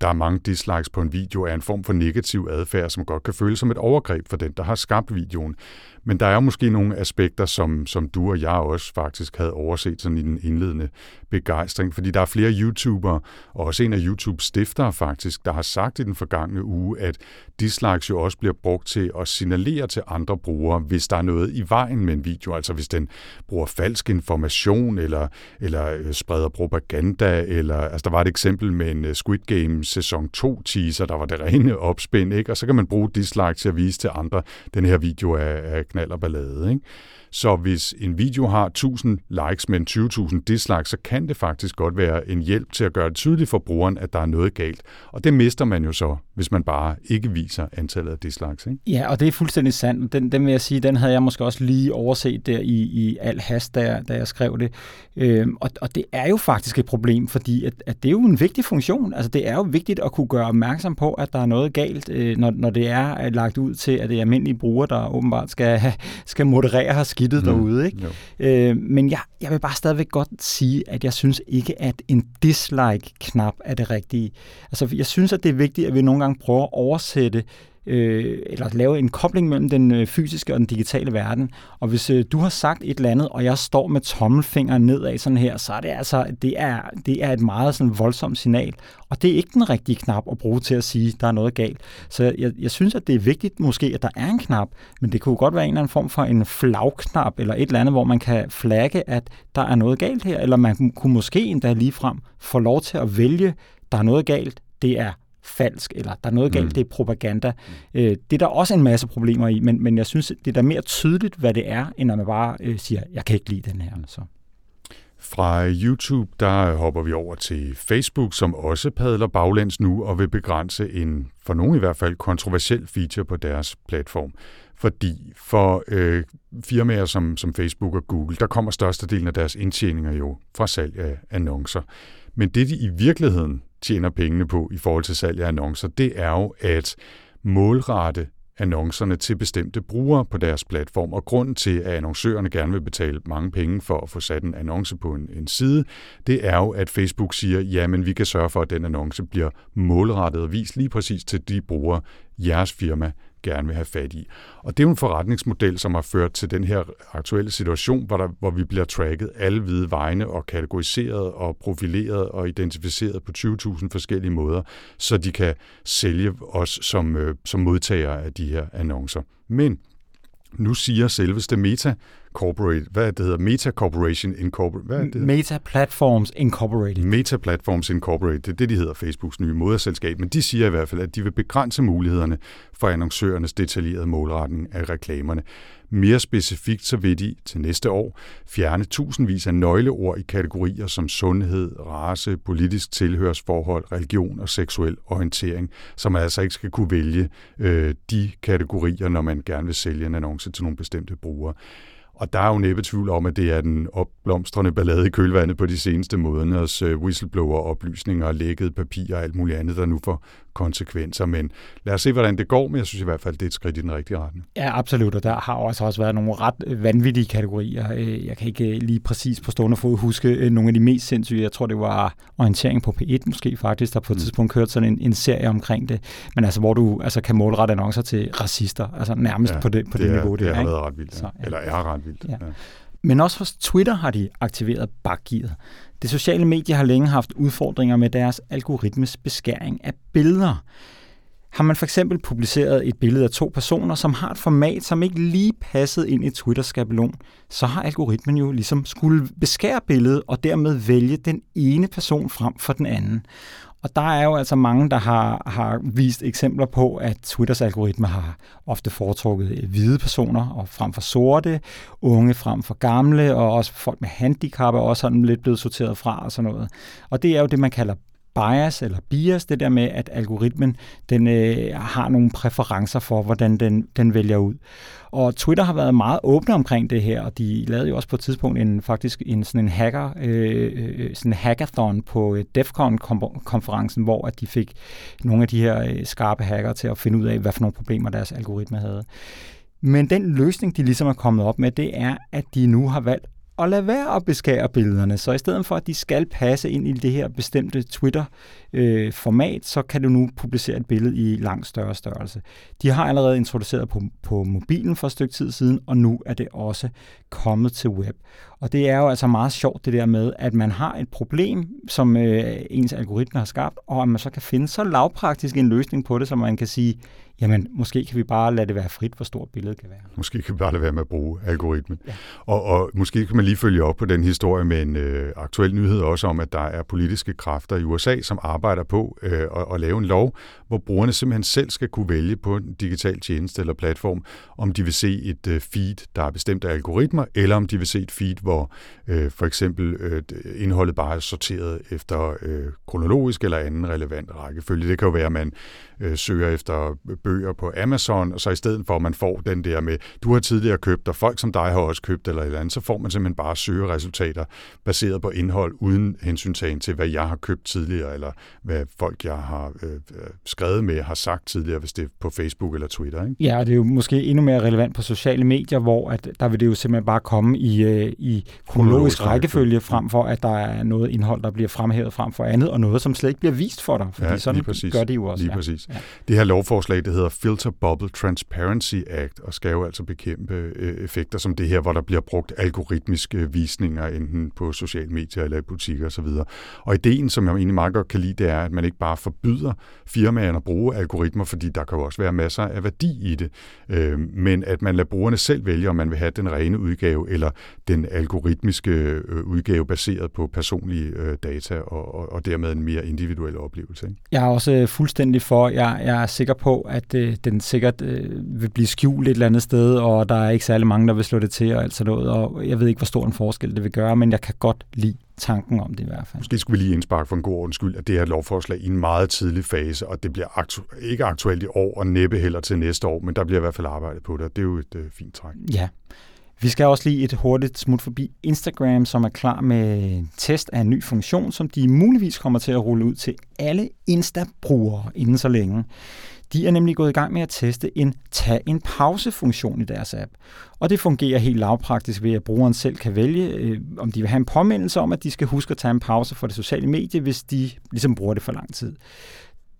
der er mange dislikes på en video, er en form for negativ adfærd, som godt kan føles som et overgreb for den, der har skabt videoen. Men der er måske nogle aspekter, som, som du og jeg også faktisk havde overset sådan i den indledende begejstring, fordi der er flere YouTubere, og også en af YouTubes stiftere faktisk, der har sagt i den forgangne uge, at dislikes jo også bliver brugt til at signalere til andre brugere, hvis der er noget i vejen med en video, altså hvis den bruger falsk information, eller, eller øh, spreder propaganda, eller altså der var et eksempel med en øh, Squid Game sæson 2 teaser, der var det rene opspind, ikke? og så kan man bruge dislike til at vise til andre, den her video er, er knald og ballade. Ikke? Så hvis en video har 1000 likes, men 20.000 dislikes, så kan det faktisk godt være en hjælp til at gøre det tydeligt for brugeren, at der er noget galt. Og det mister man jo så, hvis man bare ikke viser antallet af dislikes. Ikke? Ja, og det er fuldstændig sandt. Den, den vil jeg sige, den havde jeg måske også lige overset der i, i al hast, da jeg, da jeg skrev det. Øhm, og, og det er jo faktisk et problem, fordi at, at det er jo en vigtig funktion. Altså det er jo vigtigt at kunne gøre opmærksom på, at der er noget galt, øh, når, når det er øh, lagt ud til, at det er almindelige brugere, der åbenbart skal, skal moderere her skidtet mm. derude. Ikke? Øh, men jeg, jeg vil bare stadigvæk godt sige, at jeg synes ikke, at en dislike-knap er det rigtige. Altså, jeg synes, at det er vigtigt, at vi nogle gange prøver at oversætte øh, eller lave en kobling mellem den øh, fysiske og den digitale verden. Og hvis øh, du har sagt et eller andet, og jeg står med tommelfingeren nedad sådan her, så er det altså det er, det er et meget sådan voldsomt signal. Og det er ikke den rigtige knap at bruge til at sige, at der er noget galt. Så jeg, jeg synes, at det er vigtigt måske, at der er en knap, men det kunne godt være en eller anden form for en flagknap, eller et eller andet, hvor man kan flagge, at der er noget galt her, eller man kunne måske endda ligefrem få lov til at vælge, der er noget galt, det er falsk, eller der er noget galt, mm. det er propaganda. Mm. Øh, det er der også en masse problemer i, men, men jeg synes, det er da mere tydeligt, hvad det er, end når man bare øh, siger, jeg kan ikke lide den her. Så. Fra YouTube, der hopper vi over til Facebook, som også padler baglæns nu og vil begrænse en, for nogen i hvert fald, kontroversiel feature på deres platform. Fordi for øh, firmaer som, som Facebook og Google, der kommer størstedelen af deres indtjeninger jo fra salg af annoncer. Men det, de i virkeligheden tjener pengene på i forhold til salg af annoncer, det er jo at målrette annoncerne til bestemte brugere på deres platform. Og grunden til, at annoncørerne gerne vil betale mange penge for at få sat en annonce på en, en side, det er jo, at Facebook siger, jamen vi kan sørge for, at den annonce bliver målrettet og vist lige præcis til de brugere, jeres firma gerne vil have fat i. Og det er jo en forretningsmodel, som har ført til den her aktuelle situation, hvor, der, hvor vi bliver tracket alle hvide vegne og kategoriseret og profileret og identificeret på 20.000 forskellige måder, så de kan sælge os som, øh, som modtagere af de her annoncer. Men nu siger selveste Meta Corporate, hvad det hedder, Meta Corporation Incorporated. Hvad det Meta Platforms Incorporated. Meta Platforms Incorporated, det er det, de hedder Facebooks nye moderselskab, men de siger i hvert fald, at de vil begrænse mulighederne for annoncørernes detaljerede målretning af reklamerne. Mere specifikt så vil de til næste år fjerne tusindvis af nøgleord i kategorier som sundhed, race, politisk tilhørsforhold, religion og seksuel orientering, som man altså ikke skal kunne vælge øh, de kategorier, når man gerne vil sælge en annonce til nogle bestemte brugere. Og der er jo næppe tvivl om, at det er den opblomstrende ballade i kølvandet på de seneste måneders øh, whistleblower-oplysninger, lækket papir og alt muligt andet, der nu får konsekvenser. Men lad os se, hvordan det går, men jeg synes i hvert fald, det er et skridt i den rigtige retning. Ja, absolut, og der har også, også været nogle ret vanvittige kategorier. Øh, jeg kan ikke øh, lige præcis på stående fod huske nogle af de mest sindssyge. Jeg tror, det var orientering på P1 måske faktisk, der på et mm. tidspunkt kørte sådan en, en serie omkring det. Men altså, hvor du altså, kan målrette annoncer til racister, altså nærmest ja, på det, på det, det er, niveau. Det, det har været ret vildt, ja. Så, ja. eller er ret vildt. Ja. Ja. Men også hos Twitter har de aktiveret bakgearet. Det sociale medie har længe haft udfordringer med deres algoritmes beskæring af billeder. Har man for eksempel publiceret et billede af to personer, som har et format, som ikke lige passede ind i Twitters skabelon, så har algoritmen jo ligesom skulle beskære billedet og dermed vælge den ene person frem for den anden. Og der er jo altså mange, der har, har vist eksempler på, at Twitters algoritme har ofte foretrukket øh, hvide personer og frem for sorte, unge frem for gamle, og også folk med handicap er også sådan lidt blevet sorteret fra og sådan noget. Og det er jo det, man kalder bias eller bias, det der med, at algoritmen den øh, har nogle præferencer for, hvordan den, den vælger ud. Og Twitter har været meget åbne omkring det her, og de lavede jo også på et tidspunkt en, faktisk en, sådan en hacker, øh, øh sådan en hackathon på øh, DEFCON-konferencen, hvor at de fik nogle af de her øh, skarpe hacker til at finde ud af, hvad for nogle problemer deres algoritme havde. Men den løsning, de ligesom er kommet op med, det er, at de nu har valgt at lade være at beskære billederne. Så i stedet for, at de skal passe ind i det her bestemte Twitter-format, øh, så kan du nu publicere et billede i langt større størrelse. De har allerede introduceret på, på mobilen for et stykke tid siden, og nu er det også kommet til web. Og det er jo altså meget sjovt det der med, at man har et problem, som øh, ens algoritme har skabt, og at man så kan finde så lavpraktisk en løsning på det, som man kan sige, jamen måske kan vi bare lade det være frit, hvor stort billedet kan være. Måske kan vi bare lade være med at bruge algoritmen. Ja. Og, og måske kan man lige følge op på den historie med en øh, aktuel nyhed også om, at der er politiske kræfter i USA, som arbejder på øh, at, at lave en lov, hvor brugerne simpelthen selv skal kunne vælge på en digital tjeneste eller platform, om de vil se et øh, feed, der er bestemt af algoritmer, eller om de vil se et feed, hvor øh, for eksempel øh, indholdet bare er sorteret efter øh, kronologisk eller anden relevant rækkefølge. Det kan jo være, at man øh, søger efter bøger på Amazon, og så i stedet for, at man får den der med, du har tidligere købt, og folk som dig har også købt, eller et eller andet, så får man simpelthen bare søgeresultater baseret på indhold, uden hensyntagen til, hvad jeg har købt tidligere, eller hvad folk, jeg har øh, øh skrevet med, har sagt tidligere, hvis det er på Facebook eller Twitter. Ikke? Ja, og det er jo måske endnu mere relevant på sociale medier, hvor at der vil det jo simpelthen bare komme i, øh, i kronologisk rækkefølge, frem for at der er noget indhold, der bliver fremhævet frem for andet, og noget, som slet ikke bliver vist for dig, fordi ja, sådan gør det jo også. Lige ja. præcis. Ja. Det her lovforslag, det hedder Filter Bubble Transparency Act, og skal jo altså bekæmpe øh, effekter som det her, hvor der bliver brugt algoritmiske øh, visninger, enten på sociale medier eller i butikker osv. Og ideen, som jeg egentlig meget godt kan lide, det er, at man ikke bare forbyder firmaerne at bruge algoritmer, fordi der kan jo også være masser af værdi i det, øh, men at man lader brugerne selv vælge, om man vil have den rene udgave eller den algoritmiske udgave baseret på personlige data og, og dermed en mere individuel oplevelse. Ikke? Jeg er også fuldstændig for, jeg, jeg er sikker på, at øh, den sikkert øh, vil blive skjult et eller andet sted, og der er ikke særlig mange, der vil slå det til og alt sådan noget, og jeg ved ikke, hvor stor en forskel det vil gøre, men jeg kan godt lide tanken om det i hvert fald. Måske skulle vi lige indsparke for en god ordens skyld, at det her lovforslag i en meget tidlig fase, og det bliver aktu- ikke aktuelt i år, og næppe heller til næste år, men der bliver i hvert fald arbejdet på det, og det er jo et øh, fint træk. Ja. Vi skal også lige et hurtigt smut forbi Instagram, som er klar med en test af en ny funktion, som de muligvis kommer til at rulle ud til alle Insta-brugere inden så længe. De er nemlig gået i gang med at teste en tag en pause-funktion i deres app. Og det fungerer helt lavpraktisk ved, at brugeren selv kan vælge, øh, om de vil have en påmindelse om, at de skal huske at tage en pause fra det sociale medie, hvis de ligesom bruger det for lang tid.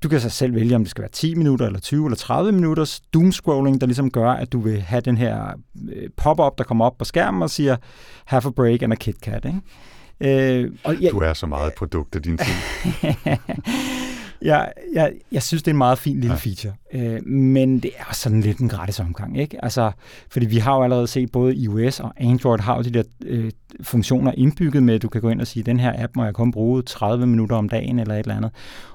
Du kan så selv vælge, om det skal være 10 minutter, eller 20 eller 30 minutters doomscrolling, der ligesom gør, at du vil have den her øh, pop-up, der kommer op på skærmen og siger, have a break and a KitKat. Ikke? Øh, og jeg, du er så meget et produkt af din tid. jeg, jeg, jeg synes, det er en meget fin lille ja. feature. Øh, men det er sådan lidt en gratis omgang, ikke? Altså, fordi vi har jo allerede set, både iOS og Android har jo de der øh, funktioner indbygget med, at du kan gå ind og sige, den her app må jeg kun bruge 30 minutter om dagen eller et eller andet.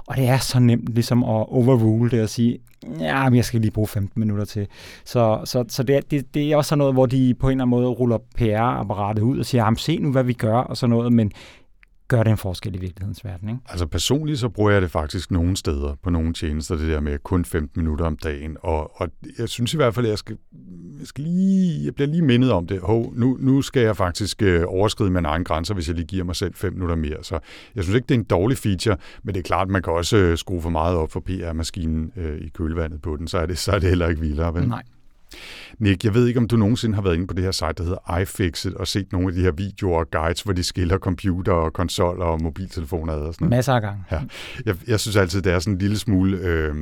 Og det er så nemt ligesom at overrule det og sige, ja, men jeg skal lige bruge 15 minutter til. Så, så, så det, det, det er også sådan noget, hvor de på en eller anden måde ruller PR-apparatet ud og siger, jamen se nu, hvad vi gør og sådan noget, men gør det en forskel i virkelighedens verden. Ikke? Altså personligt så bruger jeg det faktisk nogle steder på nogle tjenester, det der med kun 15 minutter om dagen, og, og jeg synes i hvert fald, at jeg skal, jeg skal lige, jeg bliver lige mindet om det. Hov, nu, nu skal jeg faktisk øh, overskride mine egne grænser, hvis jeg lige giver mig selv 5 minutter mere. Så jeg synes ikke, det er en dårlig feature, men det er klart, at man kan også øh, skrue for meget op for PR-maskinen øh, i kølvandet på den, så er det, så er det heller ikke vildere. Vel? Nej. Nick, jeg ved ikke, om du nogensinde har været inde på det her site, der hedder iFixit, og set nogle af de her videoer og guides, hvor de skiller computer og konsoller og mobiltelefoner ad og sådan noget. Masser af gange. Ja. Jeg, jeg synes altid, det er sådan en lille smule øh,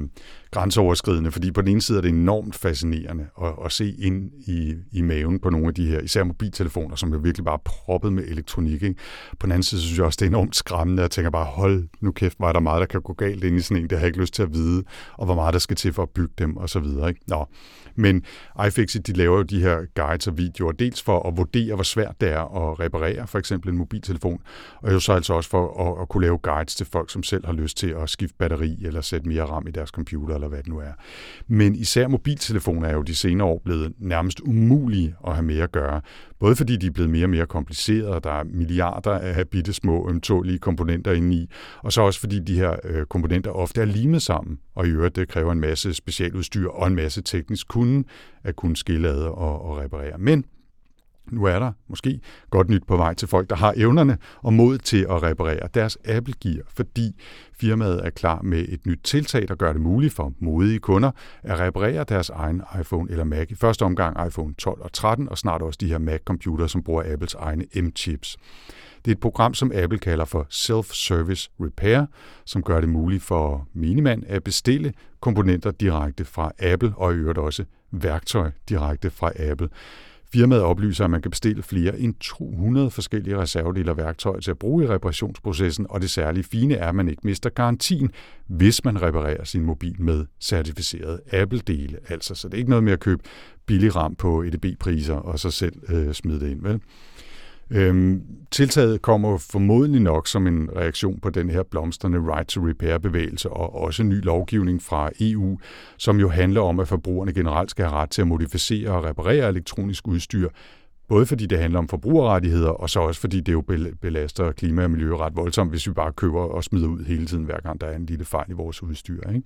grænseoverskridende, fordi på den ene side er det enormt fascinerende at, at se ind i, i maven på nogle af de her, især mobiltelefoner, som er virkelig bare proppet med elektronik. Ikke? På den anden side synes jeg også, det er enormt skræmmende. at tænker bare, hold nu kæft, hvor er der meget, der kan gå galt ind i sådan en, det har jeg ikke lyst til at vide, og hvor meget der skal til for at bygge dem og så videre. Ikke? Nå. Men iFixit, de laver jo de her guides og videoer, dels for at vurdere, hvor svært det er at reparere for eksempel en mobiltelefon, og jo så altså også for at, at kunne lave guides til folk, som selv har lyst til at skifte batteri eller sætte mere RAM i deres computer eller hvad det nu er. Men især mobiltelefoner er jo de senere år blevet nærmest umulige at have med at gøre. Både fordi de er blevet mere og mere komplicerede, og der er milliarder af bitte små ømtålige komponenter inde i, og så også fordi de her øh, komponenter ofte er limet sammen, og i øvrigt det kræver en masse specialudstyr og en masse teknisk kunde at kunne skille ad og, og reparere. Men nu er der måske godt nyt på vej til folk, der har evnerne og mod til at reparere deres Apple Gear, fordi firmaet er klar med et nyt tiltag, der gør det muligt for modige kunder at reparere deres egen iPhone eller Mac. I første omgang iPhone 12 og 13, og snart også de her Mac-computere, som bruger Apples egne M-chips. Det er et program, som Apple kalder for Self-Service Repair, som gør det muligt for minimand at bestille komponenter direkte fra Apple, og i øvrigt også værktøj direkte fra Apple. Firmaet oplyser, at man kan bestille flere end 200 forskellige reservedele og værktøjer til at bruge i reparationsprocessen, og det særlige fine er, at man ikke mister garantien, hvis man reparerer sin mobil med certificerede Apple-dele. Altså, så det er ikke noget med at købe billig ram på EDB-priser og så selv øh, smide det ind, vel? Øhm, tiltaget kommer formodentlig nok som en reaktion på den her blomstrende right to repair bevægelse og også ny lovgivning fra EU, som jo handler om, at forbrugerne generelt skal have ret til at modificere og reparere elektronisk udstyr, både fordi det handler om forbrugerrettigheder, og så også fordi det jo belaster klima og miljø ret voldsomt, hvis vi bare køber og smider ud hele tiden, hver gang der er en lille fejl i vores udstyr. Ikke?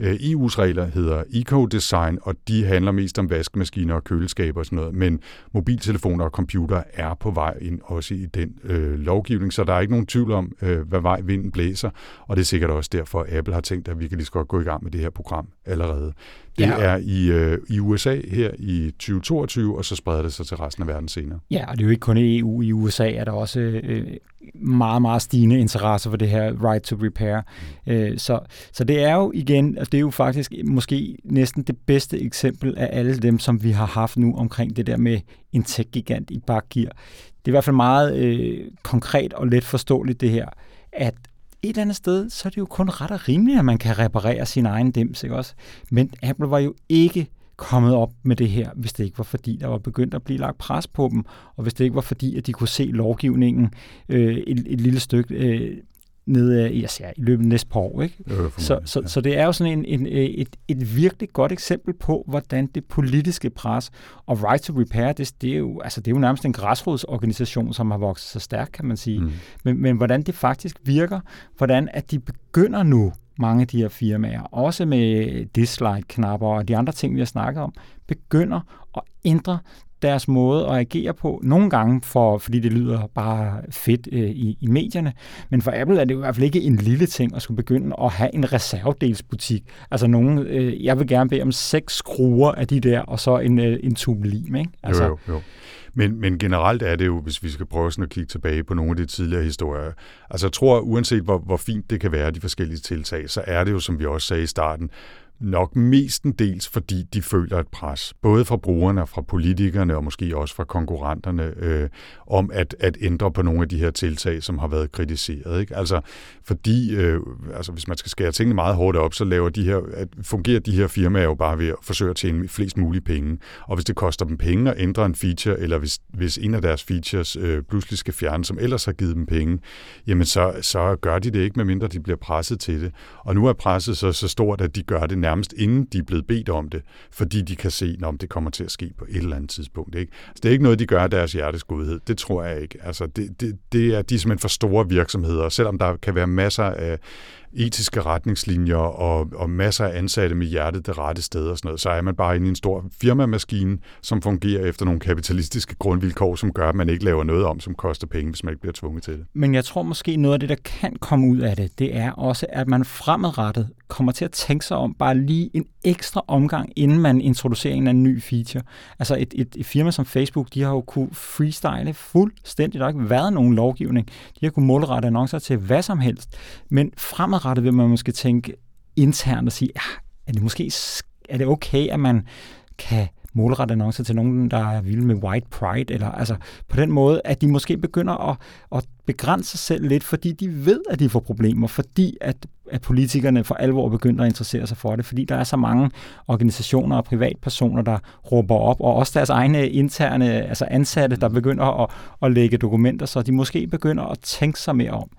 Øh, EU's regler hedder Eco-Design, og de handler mest om vaskemaskiner og køleskaber og sådan noget, men mobiltelefoner og computer er på vej ind også i den øh, lovgivning, så der er ikke nogen tvivl om, øh, hvad vej vinden blæser, og det er sikkert også derfor, at Apple har tænkt, at vi kan lige så godt gå i gang med det her program allerede. Det ja. er i, øh, i USA her i 2022, og så spreder det sig til resten af verden senere. Ja, og det er jo ikke kun i EU. I USA er der også øh, meget, meget stigende interesse for det her right to repair. Øh, så, så det er jo igen, og det er jo faktisk måske næsten det bedste eksempel af alle dem, som vi har haft nu omkring det der med en tech-gigant i bakgear. Det er i hvert fald meget øh, konkret og let forståeligt det her, at et eller andet sted, så er det jo kun ret og rimeligt, at man kan reparere sin egen dims, ikke også? Men Apple var jo ikke kommet op med det her, hvis det ikke var fordi, der var begyndt at blive lagt pres på dem, og hvis det ikke var fordi, at de kunne se lovgivningen øh, et, et lille stykke øh, ned i, altså, i løbet af næste par år. Ikke? Øh, så, så, ja. så det er jo sådan en, en, et, et virkelig godt eksempel på, hvordan det politiske pres og Right to Repair, det, det, er, jo, altså, det er jo nærmest en græsrodsorganisation, som har vokset så stærkt, kan man sige. Mm. Men, men hvordan det faktisk virker, hvordan at de begynder nu mange af de her firmaer, også med dislike-knapper og de andre ting, vi har snakket om, begynder at ændre deres måde at agere på. Nogle gange, for, fordi det lyder bare fedt øh, i, i medierne, men for Apple er det i hvert fald ikke en lille ting at skulle begynde at have en reservedelsbutik. Altså nogen, øh, jeg vil gerne bede om seks skruer af de der, og så en, øh, en tube lim, ikke? Altså, jo, jo, jo. Men, men generelt er det jo, hvis vi skal prøve sådan at kigge tilbage på nogle af de tidligere historier, altså jeg tror, uanset hvor, hvor fint det kan være, de forskellige tiltag, så er det jo, som vi også sagde i starten, nok mestendels, fordi de føler et pres, både fra brugerne og fra politikerne, og måske også fra konkurrenterne, øh, om at, at ændre på nogle af de her tiltag, som har været kritiseret. Ikke? Altså, fordi, øh, altså, hvis man skal skære tingene meget hårdt op, så laver de her, at fungerer de her firmaer jo bare ved at forsøge at tjene flest mulige penge. Og hvis det koster dem penge at ændre en feature, eller hvis, hvis en af deres features øh, pludselig skal fjernes, som ellers har givet dem penge, jamen så, så gør de det ikke, medmindre de bliver presset til det. Og nu er presset så, så stort, at de gør det nærmest inden de er blevet bedt om det, fordi de kan se, om det kommer til at ske på et eller andet tidspunkt. Ikke? Så det er ikke noget, de gør af deres hjertes godhed. Det tror jeg ikke. Altså, det, det, det er de simpelthen for store virksomheder, selvom der kan være masser af etiske retningslinjer og, og masser af ansatte med hjertet det rette sted og sådan noget, så er man bare inde i en stor firmamaskine, som fungerer efter nogle kapitalistiske grundvilkår, som gør, at man ikke laver noget om, som koster penge, hvis man ikke bliver tvunget til det. Men jeg tror måske noget af det, der kan komme ud af det, det er også, at man fremadrettet kommer til at tænke sig om bare lige en ekstra omgang, inden man introducerer en eller anden ny feature. Altså et, et, et firma som Facebook, de har jo kunne freestyle fuldstændig. Der har ikke været nogen lovgivning. De har kunne målrette annoncer til hvad som helst. Men fremadrettet vil man måske tænke internt og sige, ja, er det måske er det okay, at man kan målrette annoncer til nogen, der er vilde med white pride, eller altså på den måde, at de måske begynder at, at begrænse sig selv lidt, fordi de ved, at de får problemer, fordi at, at politikerne for alvor begynder at interessere sig for det, fordi der er så mange organisationer og privatpersoner, der råber op, og også deres egne interne altså ansatte, der begynder at, at lægge dokumenter, så de måske begynder at tænke sig mere om.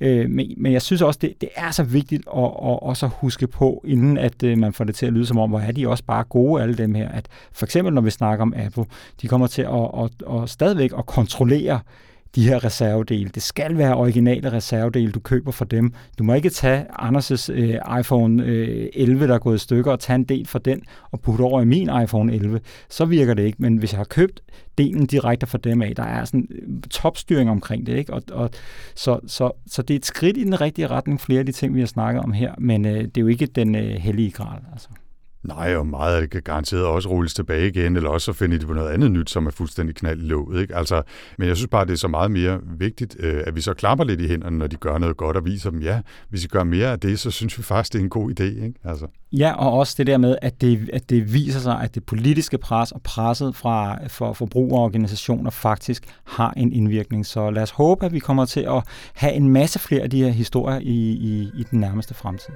Øh, men, men jeg synes også, det, det er så vigtigt at, at også huske på, inden at øh, man får det til at lyde som om, hvor er de også bare gode, alle dem her, at for eksempel når vi snakker om Apple, de kommer til at, at, at stadigvæk at kontrollere de her reservedele. Det skal være originale reservedele, du køber for dem. Du må ikke tage Anders' øh, iPhone øh, 11, der er gået i stykker, og tage en del fra den og putte over i min iPhone 11. Så virker det ikke. Men hvis jeg har købt delen direkte fra dem af, der er sådan øh, topstyring omkring det. Ikke? Og, og, så, så, så det er et skridt i den rigtige retning, flere af de ting, vi har snakket om her, men øh, det er jo ikke den øh, hellige grad. Altså. Nej, og meget af det kan garanteret også rulles tilbage igen, eller også så finder de på noget andet nyt, som er fuldstændig knald i låget. Ikke? Altså, men jeg synes bare, det er så meget mere vigtigt, øh, at vi så klapper lidt i hænderne, når de gør noget godt, og viser dem, ja, hvis vi gør mere af det, så synes vi faktisk, det er en god idé. Ikke? Altså. Ja, og også det der med, at det, at det viser sig, at det politiske pres og presset fra, for forbrugerorganisationer faktisk har en indvirkning. Så lad os håbe, at vi kommer til at have en masse flere af de her historier i, i, i den nærmeste fremtid.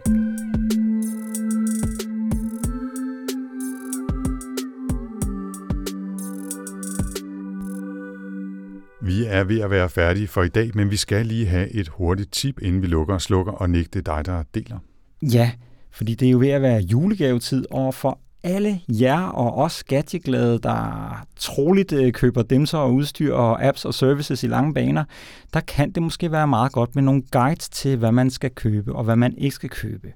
Er ved at være færdige for i dag, men vi skal lige have et hurtigt tip, inden vi lukker og slukker, og Nick, det er dig, der deler. Ja, fordi det er jo ved at være julegavetid, og for alle jer og os gadgetglade, der troligt øh, køber køber så og udstyr og apps og services i lange baner, der kan det måske være meget godt med nogle guides til, hvad man skal købe og hvad man ikke skal købe.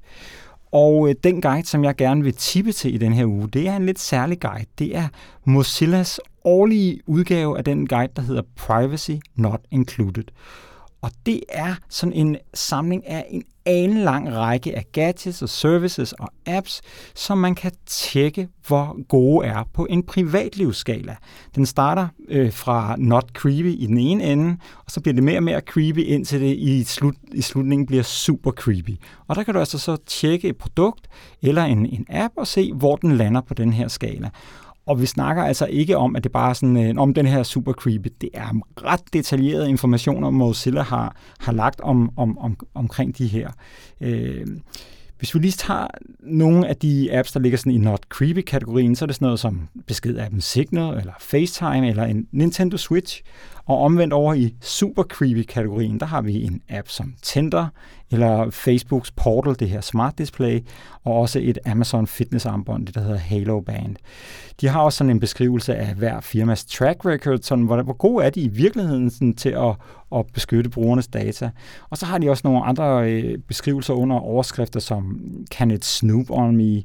Og øh, den guide, som jeg gerne vil tippe til i den her uge, det er en lidt særlig guide. Det er Mozillas årlige udgave af den guide, der hedder Privacy Not Included. Og det er sådan en samling af en en lang række af gadgets og services og apps, som man kan tjekke, hvor gode er på en privatlivsskala. Den starter øh, fra not creepy i den ene ende, og så bliver det mere og mere creepy, indtil det i, slut, i slutningen bliver super creepy. Og der kan du altså så tjekke et produkt eller en, en app og se, hvor den lander på den her skala. Og vi snakker altså ikke om, at det bare er sådan, øh, om den her super creepy. Det er ret detaljerede informationer, Mozilla har, har lagt om, om, om, omkring de her. Øh, hvis vi lige tager nogle af de apps, der ligger sådan i not creepy-kategorien, så er det sådan noget som besked-appen Signal, eller FaceTime, eller en Nintendo Switch. Og omvendt over i super creepy-kategorien, der har vi en app som Tinder, eller Facebooks Portal, det her smart display, og også et Amazon Fitness armbånd, det der hedder Halo Band. De har også sådan en beskrivelse af hver firmas track record, sådan hvor, hvor gode er de i virkeligheden sådan, til at, at beskytte brugernes data. Og så har de også nogle andre øh, beskrivelser under overskrifter som Can it snoop on me?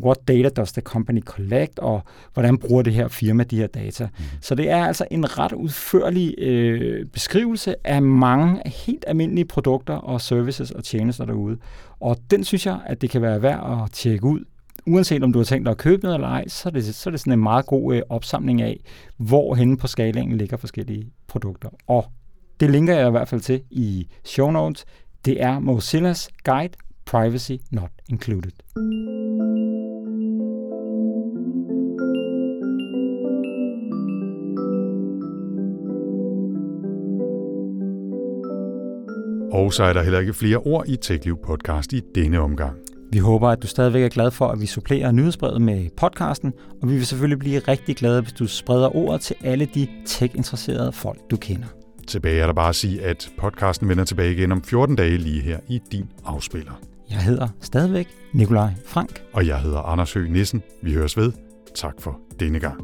What data does the company collect, og hvordan bruger det her firma de her data. Mm. Så det er altså en ret udførlig øh, beskrivelse af mange helt almindelige produkter og services og tjenester derude. Og den synes jeg, at det kan være værd at tjekke ud uanset om du har tænkt dig at købe noget eller ej, så er det, så er det sådan en meget god øh, opsamling af, hvor henne på skalaen ligger forskellige produkter. Og det linker jeg i hvert fald til i show notes. Det er Mozillas Guide Privacy Not Included. Og så er der heller ikke flere ord i TechLiv podcast i denne omgang. Vi håber, at du stadigvæk er glad for, at vi supplerer nyhedsbrevet med podcasten, og vi vil selvfølgelig blive rigtig glade, hvis du spreder ordet til alle de tech-interesserede folk, du kender. Tilbage er der bare at sige, at podcasten vender tilbage igen om 14 dage lige her i din afspiller. Jeg hedder stadigvæk Nikolaj Frank. Og jeg hedder Anders Høgh Nissen. Vi høres ved. Tak for denne gang.